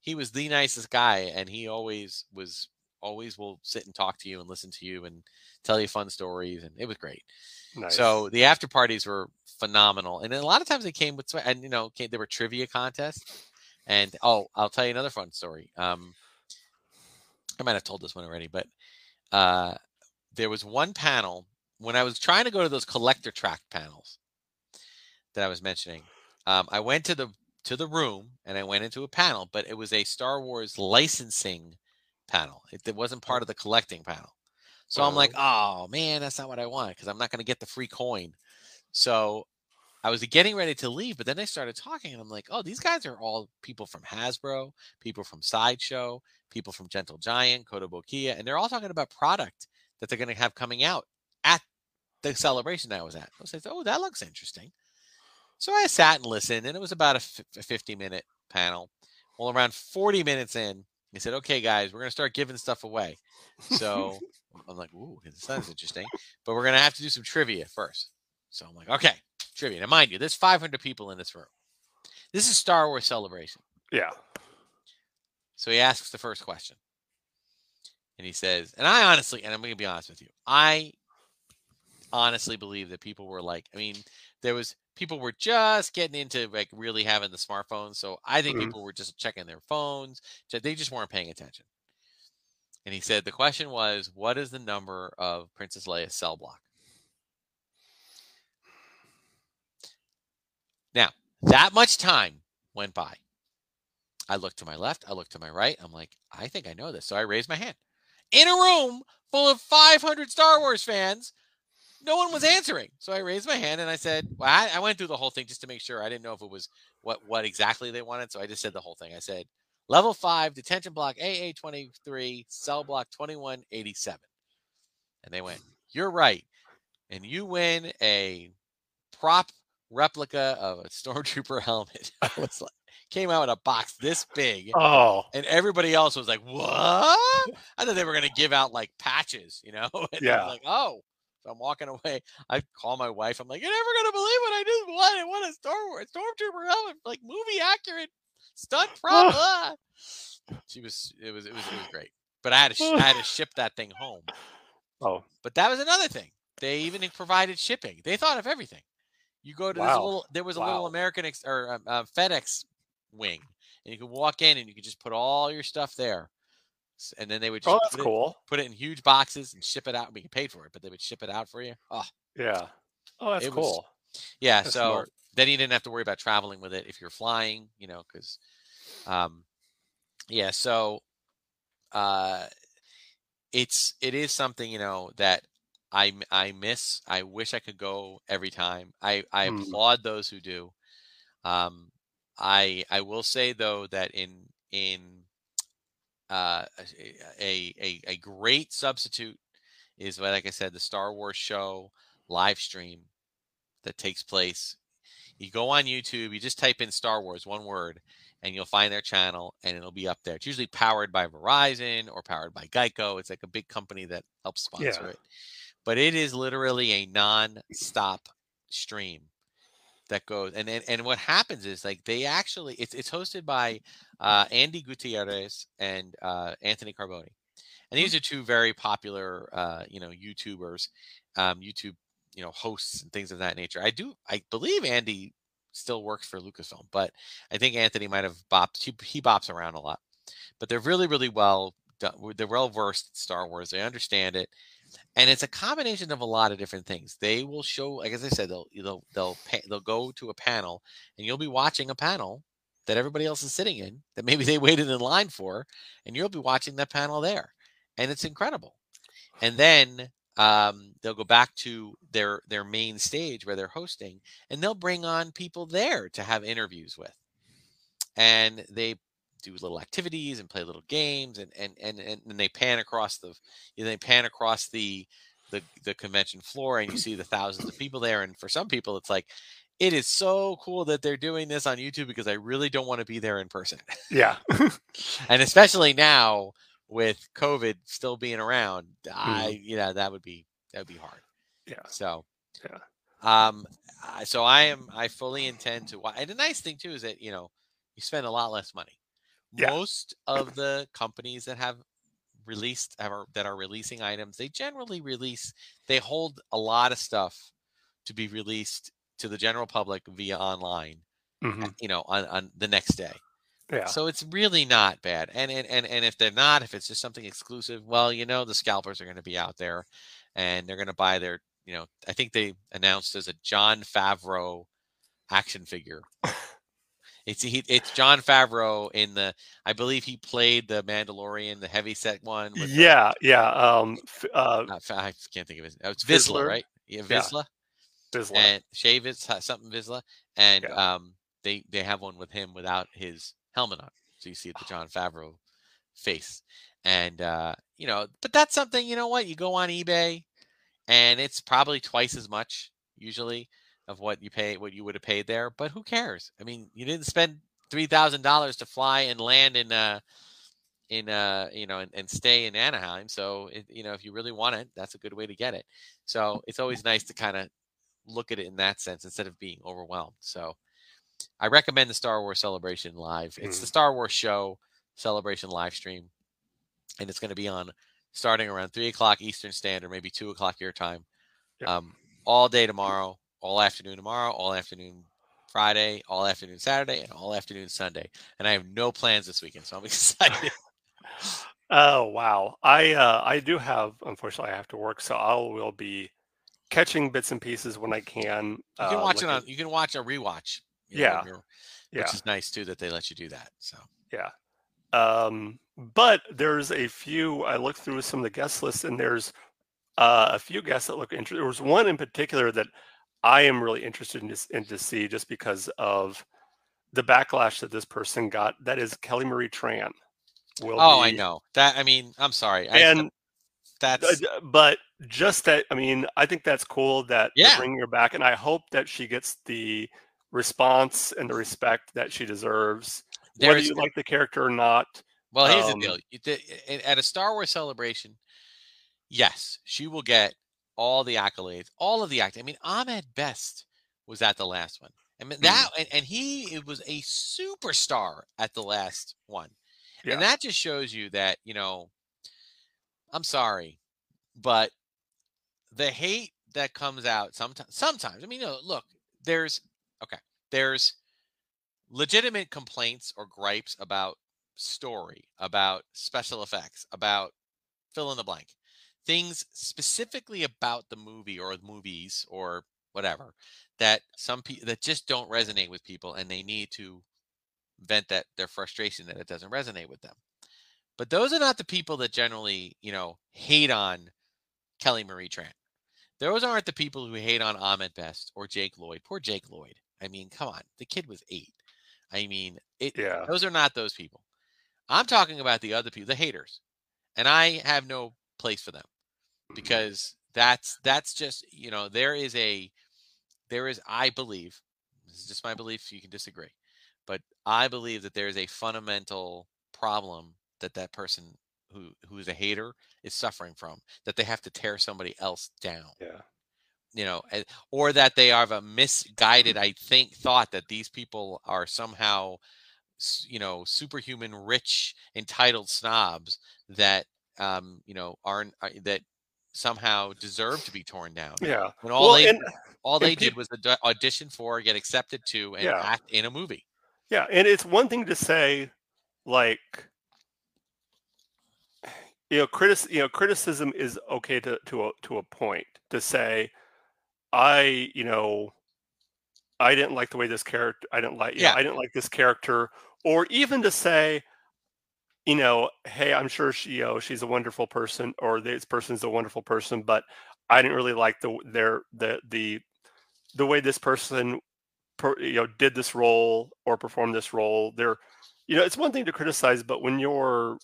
Speaker 2: he was the nicest guy, and he always was always will sit and talk to you and listen to you and tell you fun stories, and it was great.
Speaker 1: Nice.
Speaker 2: So the after parties were phenomenal, and then a lot of times they came with and you know came, there were trivia contests, and oh, I'll tell you another fun story. Um, I might have told this one already, but uh, there was one panel when I was trying to go to those collector track panels that I was mentioning. Um, I went to the to the room and I went into a panel, but it was a Star Wars licensing panel. It, it wasn't part of the collecting panel. So I'm like, oh man, that's not what I want because I'm not going to get the free coin. So I was getting ready to leave, but then they started talking, and I'm like, oh, these guys are all people from Hasbro, people from Sideshow, people from Gentle Giant, Kotobukiya, and they're all talking about product that they're going to have coming out at the celebration that I was at. I said, oh, that looks interesting. So I sat and listened, and it was about a, f- a 50 minute panel. Well, around 40 minutes in, he said, okay, guys, we're going to start giving stuff away. So I'm like, ooh, this sounds interesting. But we're going to have to do some trivia first. So I'm like, okay, trivia. Now, mind you, there's 500 people in this room. This is Star Wars Celebration.
Speaker 1: yeah.
Speaker 2: So he asks the first question. And he says, and I honestly, and I'm going to be honest with you, I honestly believe that people were like, I mean, there was people were just getting into like really having the smartphones. So I think
Speaker 1: Mhm.
Speaker 2: people were just checking their phones. They just weren't paying attention. And he said the question was, what is the number of Princess Leia's cell block? Now, that much time went by. I look to my left, I look to my right. I'm like, I think I know this. So I raised my hand. In a room full of 500 Star Wars fans, no one was mm-hmm. answering. So I raised my hand and I said, well, I, I went through the whole thing just to make sure. I didn't know if it was what what exactly they wanted. So I just said the whole thing. I said, level five, detention block AA23, cell block 2187. And they went, You're right. And you win a prop replica of a stormtrooper helmet. I was like, came out in a box this big.
Speaker 1: Oh,
Speaker 2: And everybody else was like, "What?" I thought they were gonna give out like patches, you know. And
Speaker 1: Yeah.
Speaker 2: Like, "Oh." So I'm walking away. I call my wife. I'm like, "You're never gonna believe what I just won! I won a Star Wars Stormtrooper helmet, like movie accurate stunt prop." ah." She was. It was. It was. It was great. But I had to. I had to ship that thing home.
Speaker 1: oh,
Speaker 2: But that was another thing. They even provided shipping. They thought of everything. You go to this little. There was a
Speaker 1: Wow.
Speaker 2: little American ex, or um, uh, FedEx wing, and you could walk in and you could just put all your stuff there, and then they would just
Speaker 1: oh, that's
Speaker 2: put, it,
Speaker 1: cool.
Speaker 2: put it in huge boxes and ship it out. Mean, you paid for it, but they would ship it out for you. Oh,
Speaker 1: Yeah. Oh, that's
Speaker 2: It was-
Speaker 1: cool.
Speaker 2: yeah.
Speaker 1: That's
Speaker 2: so
Speaker 1: smart.
Speaker 2: then you didn't have to worry about traveling with it if you're flying, you know, because, um, yeah. So, uh, it's it is something you know that I I miss. I wish I could go every time. I I
Speaker 1: Hmm.
Speaker 2: applaud those who do. Um, I I will say though that in in uh, a, a a great substitute is like I said the Star Wars show live stream that takes place. You go on YouTube, you just type in Star Wars one word, and you'll find their channel, and it'll be up there. It's usually powered by Verizon or powered by Geico. It's like a big company that helps sponsor
Speaker 1: Yeah.
Speaker 2: it. But it is literally a non-stop stream that goes and, and and what happens is like they actually it's it's hosted by uh, Andy Gutierrez and uh, Anthony Carboni, and these are two very popular uh, you know YouTubers, um, YouTube you know hosts and things of that nature. I do I believe Andy still works for Lucasfilm, but I think Anthony might have bopped he, he bops around a lot, but they're really really well done. They're well versed in Star Wars. They understand it and it's a combination of a lot of different things. They will show, like as I said, they'll they'll they'll pa- they'll go to a panel, and you'll be watching a panel that everybody else is sitting in that maybe they waited in line for, and you'll be watching that panel there, and it's incredible. And then um, they'll go back to their their main stage where they're hosting, and they'll bring on people there to have interviews with, and they do little activities and play little games and and and, and, and they pan across the you know, they pan across the, the the convention floor and you see the thousands of people there and for some people it's like it is so cool that they're doing this on YouTube because I really don't want to be there in person.
Speaker 1: Yeah.
Speaker 2: and especially now with COVID still being around, I you know that would be that would be hard.
Speaker 1: Yeah.
Speaker 2: So
Speaker 1: Yeah.
Speaker 2: Um so I am I fully intend to and the nice thing too is that you know you spend a lot less money.
Speaker 1: Yeah.
Speaker 2: Most of the companies that have released are- that are releasing items, they generally release they hold a lot of stuff to be released to the general public via online,
Speaker 1: Mhm.
Speaker 2: you know, on, on the next day.
Speaker 1: Yeah.
Speaker 2: So it's really not bad. And, and and and if they're not, if it's just something exclusive, well, you know, the scalpers are going to be out there, and they're going to buy their, you know, I think they announced as a John Favreau action figure. It's he, it's John Favreau in the, I believe he played the Mandalorian, the heavy set one. with the-
Speaker 1: Yeah. Yeah. Um. Uh.
Speaker 2: not I can't think of his. Oh, it's Vizsla,
Speaker 1: Vizsla?
Speaker 2: right? Yeah,
Speaker 1: Yeah.
Speaker 2: Vizsla
Speaker 1: Vizsla.
Speaker 2: and Shay Viz, something Vizsla, and
Speaker 1: Yeah.
Speaker 2: um, they they have one with him without his helmet on, so you see the John Favreau face, and uh, you know, but that's something you know what you go on eBay, and it's probably twice as much usually of what you pay what you would have paid there, but who cares? I mean, you didn't spend three thousand dollars to fly and land in uh in uh you know and, and stay in Anaheim, so it, you know if you really want it, that's a good way to get it. So it's always nice to kind of look at it in that sense instead of being overwhelmed. So I recommend the Star Wars Celebration live. It's the
Speaker 1: Mhm.
Speaker 2: Star Wars show celebration live stream, and it's going to be on starting around three o'clock Eastern Standard, maybe two o'clock your time,
Speaker 1: Yep.
Speaker 2: um, all day tomorrow, all afternoon tomorrow, all afternoon Friday, all afternoon Saturday, and all afternoon Sunday. And I have no plans this weekend, so I'm excited.
Speaker 1: Oh wow. I uh I do have unfortunately I have to work, so I will be catching bits and pieces when I can.
Speaker 2: You can
Speaker 1: uh,
Speaker 2: watch it on. You can watch a rewatch. you know,
Speaker 1: Yeah,
Speaker 2: you're-
Speaker 1: Yeah.
Speaker 2: which is nice too that they let you do that. So
Speaker 1: Yeah. Um, but there's a few, I looked through some of the guest lists and there's uh, a few guests that look interesting. There was one in particular that I am really interested in, to- in to see just because of the backlash that this person got. That is Kelly Marie Tran. Will
Speaker 2: oh, I know that. I mean, I'm sorry. I,
Speaker 1: And
Speaker 2: that's
Speaker 1: uh, but just that, I mean, I think that's cool that
Speaker 2: Yeah.
Speaker 1: they're bringing her back, and I hope that she gets the response and the respect that she deserves, whether you like the character or not.
Speaker 2: Well, here's
Speaker 1: Um,
Speaker 2: the deal. You did- a- At a Star Wars celebration, yes, she will get all the accolades, all of the act. I mean, Ahmed Best was at the last one. I mean that, mm. and, and he it was a superstar at the last one,
Speaker 1: Yeah.
Speaker 2: and that just shows you that you know. I'm sorry, but the hate that comes out sometimes. Sometimes, I mean, you know, look, there's okay, there's legitimate complaints or gripes about story, about special effects, about fill in the blank. Things specifically about the movie or the movies or whatever that some people that just don't resonate with people and they need to vent that their frustration that it doesn't resonate with them. But those are not the people that generally, you know, hate on Kelly Marie Tran. Those aren't the people who hate on Ahmed Best or Jake Lloyd. Poor Jake Lloyd. I mean, come on. The kid was eight. I mean, it
Speaker 1: Yeah.
Speaker 2: those are not those people. I'm talking about the other people, the haters. And I have no place for them because that's that's just, you know, there is a there is I believe, this is just my belief, you can disagree. But I believe that there is a fundamental problem that that person who who is a hater is suffering from that they have to tear somebody else down
Speaker 1: Yeah.
Speaker 2: you know or that they have a misguided i think thought that these people are somehow you know superhuman rich entitled snobs that um you know aren't uh, that somehow deserve to be torn down
Speaker 1: Yeah.
Speaker 2: when all
Speaker 1: Well,
Speaker 2: they
Speaker 1: and
Speaker 2: all they did was aud- audition for get accepted to and
Speaker 1: Yeah.
Speaker 2: act in a movie
Speaker 1: yeah, and it's one thing to say, like, you know, critic, you know, criticism is okay to to a to a point. To say, I, you know, I didn't like the way this character, I didn't like, you know,
Speaker 2: Yeah.
Speaker 1: I didn't like this character, or even to say, you know, hey, I'm sure she, you know, she's a wonderful person, or this person's a wonderful person, but I didn't really like the their the the the way this person, per, you know, did this role or performed this role. They're, you know, it's one thing to criticize, but when you're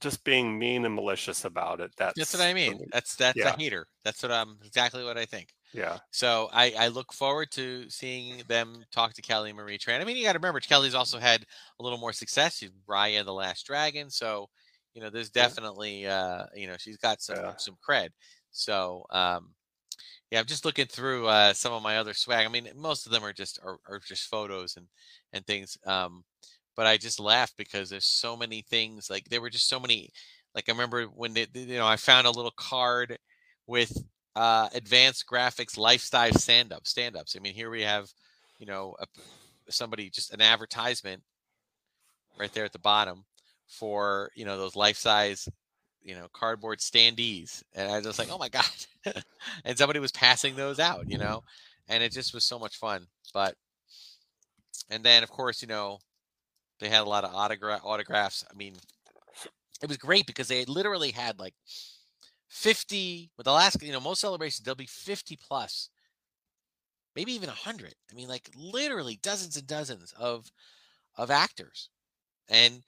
Speaker 1: just being mean and malicious about it, that's
Speaker 2: that's what i mean that's that's
Speaker 1: yeah.
Speaker 2: a hater that's what i'm exactly what i think
Speaker 1: Yeah,
Speaker 2: So I, I look forward to seeing them talk to Kelly Marie Tran. I mean, you got to remember Kelly's also had a little more success. She's Raya the Last Dragon, so you know there's definitely uh, you know she's got some
Speaker 1: Yeah.
Speaker 2: some cred. So um, yeah, I'm just looking through uh, some of my other swag. I mean, most of them are just are, are just photos and and things. Um, but I just laugh because there's so many things. Like there were just so many. Like I remember when they, you know I found a little card with uh, advanced graphics lifestyle stand up stand ups. I mean, here we have, you know, a, somebody just an advertisement right there at the bottom for you know those life size, you know, cardboard standees, and I was just like, oh my god, and somebody was passing those out, you know, and it just was so much fun. But and then of course, you know, they had a lot of autograph autographs. I mean, it was great because they literally had like 50 with the last you know most celebrations there'll be 50 plus. Maybe even 100 i mean like literally dozens and dozens of of actors. And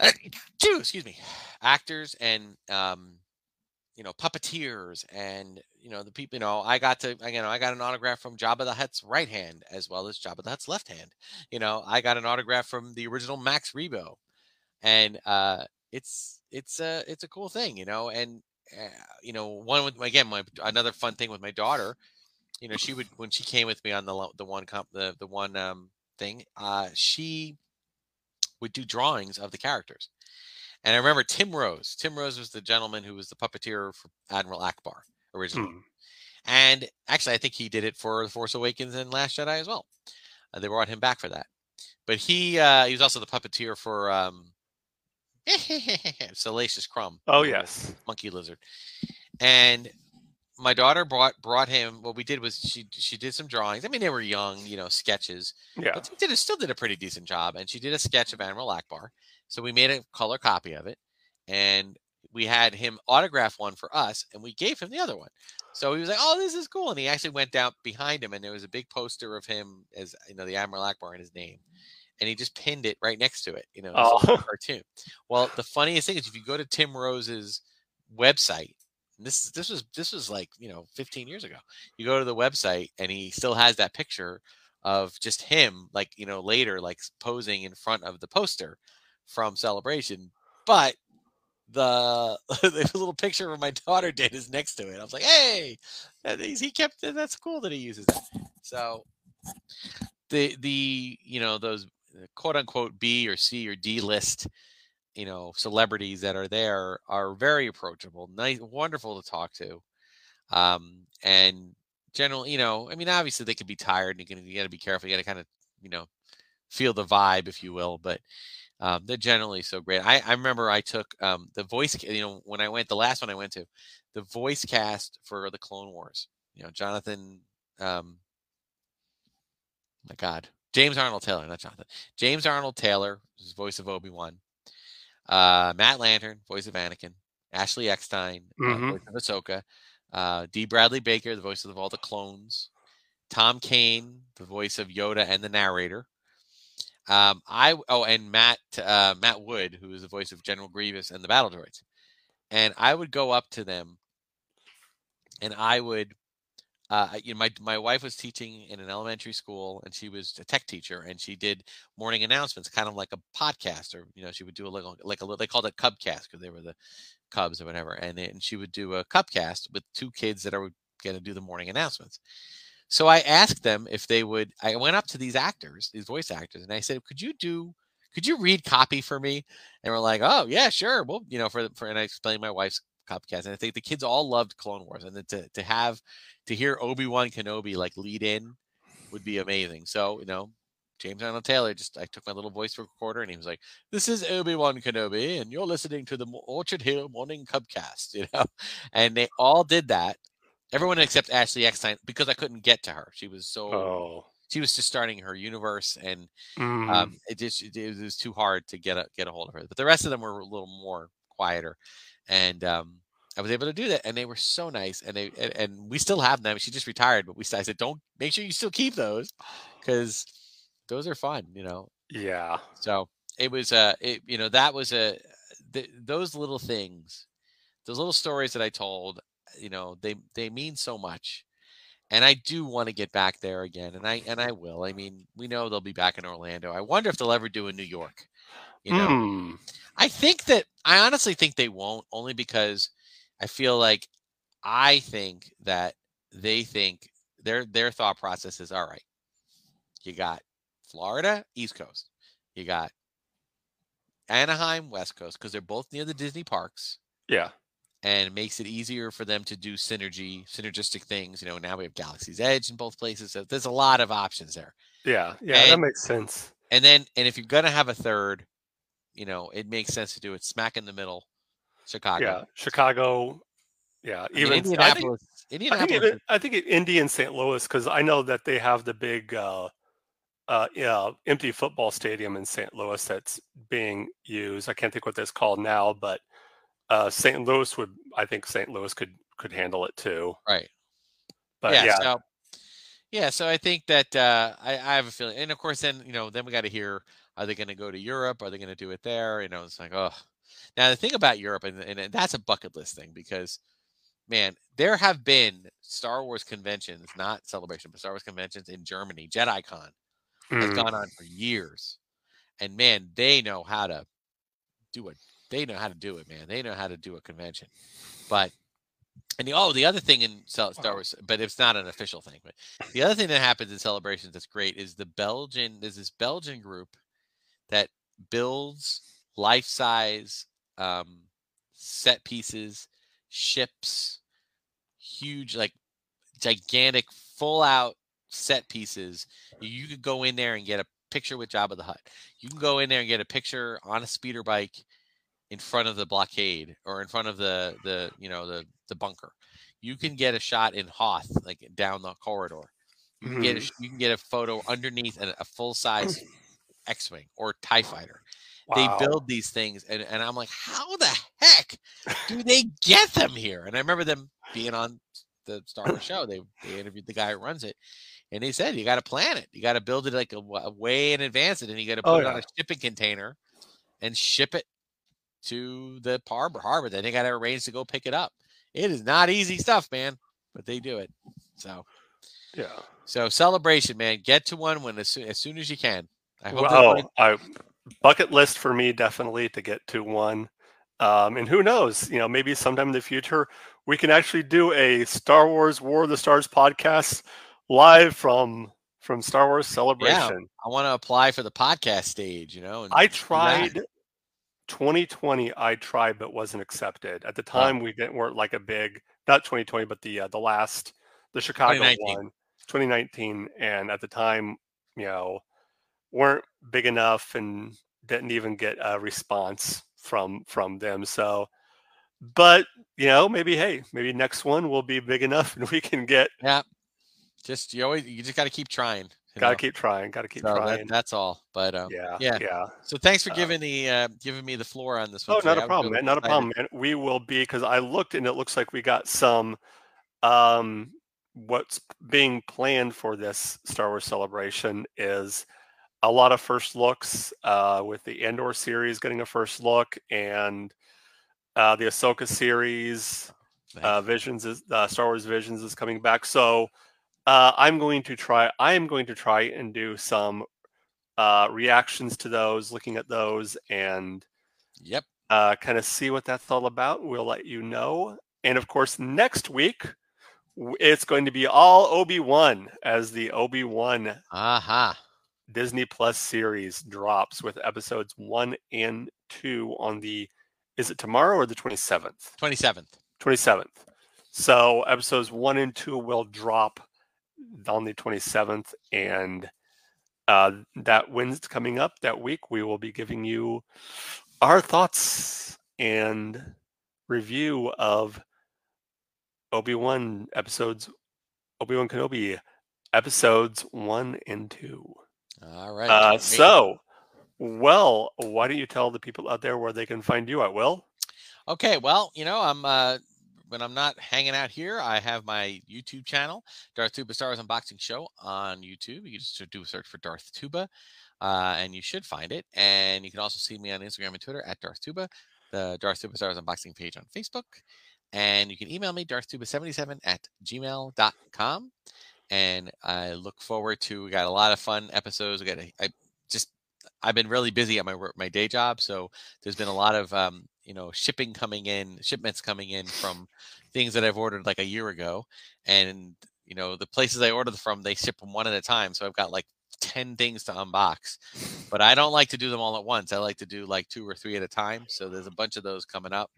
Speaker 2: uh, two excuse me actors and um you know puppeteers and you know the people you know i got to you know i got an autograph from jabba the hutt's right hand as well as jabba the hutt's left hand. You know i got an autograph from the original max rebo. And uh it's it's a it's a cool thing you know and you know one with again my another fun thing with my daughter you know she would when she came with me on the the one comp the the one um thing uh she would do drawings of the characters. And i remember tim rose tim rose was the gentleman who was the puppeteer for admiral ackbar originally.
Speaker 1: Hmm.
Speaker 2: and actually i think he did it for the force awakens and last jedi as well. Uh, they brought him back for that. But he uh he was also the puppeteer for um Salacious Crumb.
Speaker 1: Oh yes.
Speaker 2: monkey lizard. And my daughter brought brought him. What we did was she she did some drawings. I mean, they were young, you know, sketches,
Speaker 1: Yeah.
Speaker 2: but she did still did a pretty decent job. And she did a sketch of Admiral Ackbar. So we made a color copy of it, and we had him autograph one for us, and we gave him the other one. So he was like, "Oh, this is cool," and he actually went down behind him, and there was a big poster of him as you know the Admiral Ackbar and his name, and he just pinned it right next to it. You know,
Speaker 1: Oh.
Speaker 2: so it's a oh. cartoon. Well, the funniest thing is if you go to Tim Rose's website, and this this was this was like you know 15 years ago. You go to the website, and he still has that picture of just him, like you know later, like posing in front of the poster from Celebration, but the the little picture of my daughter did is next to it. I was like, hey, that is- he kept that's cool that he uses that. So the the you know those uh, quote unquote B or C or D list you know celebrities that are there are very approachable, nice, wonderful to talk to, um, and generally, you know, I mean, obviously they could be tired, and you, can, you got to be careful. You got to kind of you know feel the vibe, if you will, but um, they're generally so great. I, I remember I took um, the voice, you know, when I went, the last one I went to, the voice cast for the Clone Wars. You know, Jonathan, um, my God, James Arnold Taylor, not Jonathan. James Arnold Taylor, who's the voice of Obi Wan. Uh, Matt Lanter, voice of Anakin. Ashley Eckstein, uh,
Speaker 1: Mhm.
Speaker 2: voice of Ahsoka. Uh, D. Bradley Baker, the voice of all the clones. Tom Kane, the voice of Yoda and the narrator. Um, I oh, and Matt uh, Matt Wood, who is the voice of General Grievous and the battle droids. And I would go up to them, and I would, uh, you know, my my wife was teaching in an elementary school, and she was a tech teacher, and she did morning announcements, kind of like a podcast, or you know, she would do a little like a little. They called it Cubcast because they were the Cubs or whatever, and then she would do a Cubcast with two kids that are going to do the morning announcements. So I asked them if they would. I went up to these actors, these voice actors, and I said, "Could you do? Could you read copy for me?" And we're like, "Oh yeah, sure." Well, you know, for for and I explained my wife's copycats, and I think the kids all loved Clone Wars, and then to to have to hear Obi Wan Kenobi like lead in would be amazing. So you know. James Arnold Taylor just I took my little voice recorder and he was like, "This is Obi Wan Kenobi, and you're listening to the Orchard Hill Morning Cubcast," you know, and they all did that. Everyone except Ashley Eckstein because I couldn't get to her. She was so
Speaker 1: Oh.
Speaker 2: she was just starting her universe, and
Speaker 1: Mm.
Speaker 2: um, it just it, it was too hard to get a get a hold of her. But the rest of them were a little more quieter, and um, I was able to do that, and they were so nice, and they and, and we still have them. She just retired, but we I said, don't make sure you still keep those because those are fun, you know.
Speaker 1: yeah.
Speaker 2: So it was uh it you know that was a th- those little things, those little stories that I told, you know, they they mean so much. And I do want to get back there again, and I and I will. I mean, we know they'll be back in Orlando. I wonder if they'll ever do in New York. You know,
Speaker 1: Hmm.
Speaker 2: I think that I honestly think they won't, only because I feel like I think that they think their their thought process is all right. You got Florida, East Coast. You got Anaheim, West Coast, because they're both near the Disney parks,
Speaker 1: Yeah.
Speaker 2: and it makes it easier for them to do synergy, synergistic things. You know, now we have Galaxy's Edge in both places, so there's a lot of options there.
Speaker 1: Yeah. Yeah. that makes sense.
Speaker 2: And then, and if you're gonna have a third, you know, it makes sense to do it smack in the middle, Chicago.
Speaker 1: Yeah. Chicago. Yeah.
Speaker 2: I mean,
Speaker 1: Even I think,
Speaker 2: Indianapolis.
Speaker 1: I think
Speaker 2: Indianapolis.
Speaker 1: even I think Indy and St. Louis because I know that they have the big uh, uh, yeah, empty football stadium in St. Louis that's being used. I can't think what that's called now, but uh, St. Louis would I think St. Louis could could handle it too.
Speaker 2: right.
Speaker 1: But
Speaker 2: yeah,
Speaker 1: yeah,
Speaker 2: So, yeah. So I think that uh, I, I have a feeling, and of course, then you know, then we got to hear: Are they going to go to Europe? Are they going to do it there? You know, it's like, oh. Now the thing about Europe, and, and, that's a bucket list thing because, man, there have been Star Wars conventions, not celebration, but Star Wars conventions in Germany. JediCon has
Speaker 1: Mm,
Speaker 2: gone on for years, and man, they know how to do it. They know how to do it, man. They know how to do a convention, but. And the, oh, the other thing in Star Star Wars, but it's not an official thing. But the other thing that happens in celebrations that's great is the Belgian. There's this Belgian group that builds life-size um, set pieces, ships, huge, like gigantic, full-out set pieces. You could go in there and get a picture with Jabba the Hutt. You can go in there and get a picture on a speeder bike in front of the blockade or in front of the the you know the the bunker. You can get a shot in Hoth, like down the corridor. You can get a,
Speaker 1: Mhm.
Speaker 2: you can get a photo underneath a, a full size X-wing or Tie Fighter.
Speaker 1: Wow.
Speaker 2: They build these things, and, and I'm like, how the heck do they get them here? And I remember them being on the Star Wars show. They they interviewed the guy who runs it, and he said you got to plan it. You got to build it like a, wa- way in advance, and then you got to oh, put
Speaker 1: Oh,
Speaker 2: it on a shipping container and ship it to the harbor. Harbor. Then they got to arrange to go pick it up. It is not easy stuff, man, but they do it. So
Speaker 1: Yeah.
Speaker 2: so celebration, man. Get to one when as soon as, soon as you can. I hope
Speaker 1: Well,
Speaker 2: one-
Speaker 1: I bucket list for me definitely to get to one. Um, and who knows, you know, maybe sometime in the future we can actually do a Star Wars War of the Stars podcast live from from Star Wars Celebration.
Speaker 2: I want to apply for the podcast stage. You know, and
Speaker 1: I tried 2020. I tried, but wasn't accepted at the time. We didn't weren't like a big not 2020, but the uh, the last the Chicago
Speaker 2: 2019.
Speaker 1: one, 2019, and at the time, you know, weren't big enough and didn't even get a response from from them. So, but you know, maybe hey, maybe next one will be big enough and we can get.
Speaker 2: Yeah. Just you always you just got to keep trying.
Speaker 1: Got to keep trying. Got to keep
Speaker 2: So that-
Speaker 1: trying.
Speaker 2: that's all. But um,
Speaker 1: yeah,
Speaker 2: yeah.
Speaker 1: yeah.
Speaker 2: so thanks for
Speaker 1: Uh,
Speaker 2: giving the uh, giving me the floor on this one.
Speaker 1: Oh,
Speaker 2: today.
Speaker 1: not a problem, man. Not a problem, man. We will be because I looked and it looks like we got some um what's being planned for this Star Wars celebration is a lot of first looks uh with the Endor series getting a first look and uh the Ahsoka series uh Visions is uh, Star Wars Visions is coming back. So uh I'm going to try I am going to try and do some uh reactions to those, looking at those and
Speaker 2: Yep.
Speaker 1: uh, kind of see what that's all about. We'll let you know. And of course, next week it's going to be all Obi Wan as the Obi Wan
Speaker 2: Aha.
Speaker 1: Disney Plus series drops with episodes one and two on the. Is it tomorrow or the twenty seventh?
Speaker 2: Twenty seventh.
Speaker 1: Twenty seventh. So episodes one and two will drop on the twenty seventh, and uh, that Wednesday coming up that week, we will be giving you our thoughts and review of Obi Wan episodes, Obi Wan Kenobi episodes one and two.
Speaker 2: All right.
Speaker 1: Uh, so, well, why don't you tell the people out there where they can find you at? Will
Speaker 2: Okay, well, you know, I'm uh when I'm not hanging out here, I have my YouTube channel, Darth Tuba Star Wars Unboxing Show on YouTube. You can just do a search for Darth Tuba, uh, and you should find it. And you can also see me on Instagram and Twitter at Darth Tuba, the Darth Tuba Star Wars Unboxing page on Facebook. And you can email me, darthtuba77 at gmail.com. And I look forward to, we got a lot of fun episodes. We got, a, I just, I've been really busy at my work, my day job. So there's been a lot of, um, you know, shipping coming in, shipments coming in from things that I've ordered like a year ago. And, you know, the places I ordered from, they ship them one at a time. So I've got like 10 things to unbox, but I don't like to do them all at once. I like to do like two or three at a time. So there's a bunch of those coming up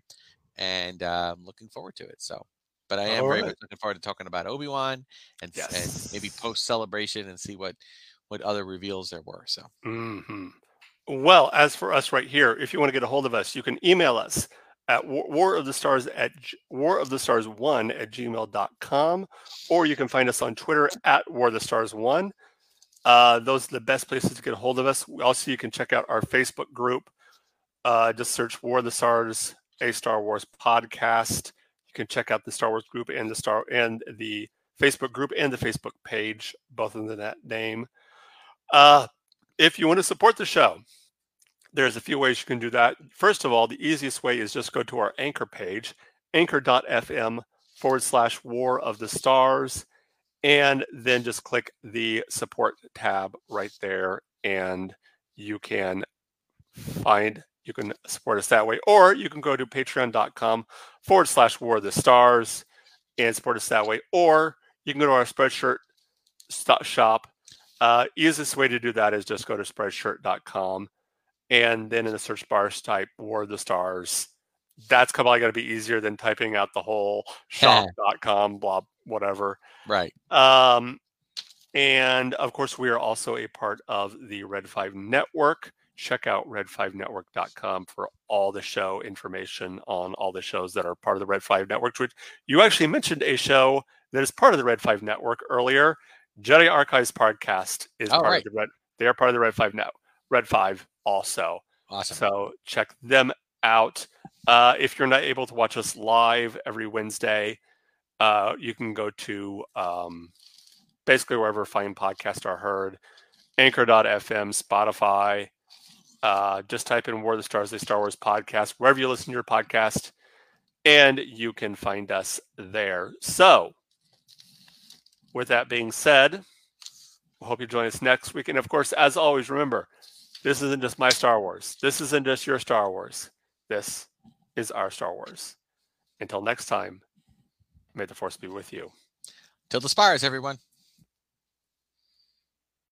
Speaker 2: and uh, I'm looking forward to it. So, but I am
Speaker 1: All
Speaker 2: very
Speaker 1: right.
Speaker 2: much looking forward to talking about Obi Wan and, s- and maybe post celebration and see what what other reveals there were. So,
Speaker 1: hmm Well, as for us right here, if you want to get a hold of us, you can email us at war, war of the stars at war of the stars one at gmail.com, or you can find us on Twitter at war of the stars one. Uh, those are the best places to get a hold of us. Also, you can check out our Facebook group. Uh, just search War of the Stars, a Star Wars podcast. You can check out the Star Wars group and the Star and the Facebook group and the Facebook page, both under that name. Uh, if you want to support the show, there's a few ways you can do that. First of all, the easiest way is just go to our anchor page, anchor.fm forward slash war of the stars, and then just click the support tab right there, and you can find you can support us that way, or you can go to patreon.com forward slash war of the stars and support us that way, or you can go to our Spreadshirt shop. Uh, easiest way to do that is just go to spreadshirt.com and then in the search bars type War of the Stars. That's probably going to be easier than typing out the whole shop.com, blah, whatever.
Speaker 2: right.
Speaker 1: Um, and of course, we are also a part of the Red 5 network. Check out red5network.com for all the show information on all the shows that are part of the Red 5 Network. Which you actually mentioned a show that is part of the Red 5 Network earlier. Jedi Archives podcast is
Speaker 2: Oh,
Speaker 1: part
Speaker 2: right.
Speaker 1: of the Red. They are part of the Red 5 Net. Red 5 also.
Speaker 2: Awesome.
Speaker 1: So check them out. Uh, if you're not able to watch us live every Wednesday, uh, you can go to um, basically wherever fine podcasts are heard, anchor.fm, Spotify. Uh, just type in War of the Stars, the Star Wars podcast, wherever you listen to your podcast, and you can find us there. So, with that being said, we hope you join us next week. And of course, as always, remember, this isn't just my Star Wars. This isn't just your Star Wars. This is our Star Wars. Until next time, may the force be with you.
Speaker 2: Till the spires, everyone.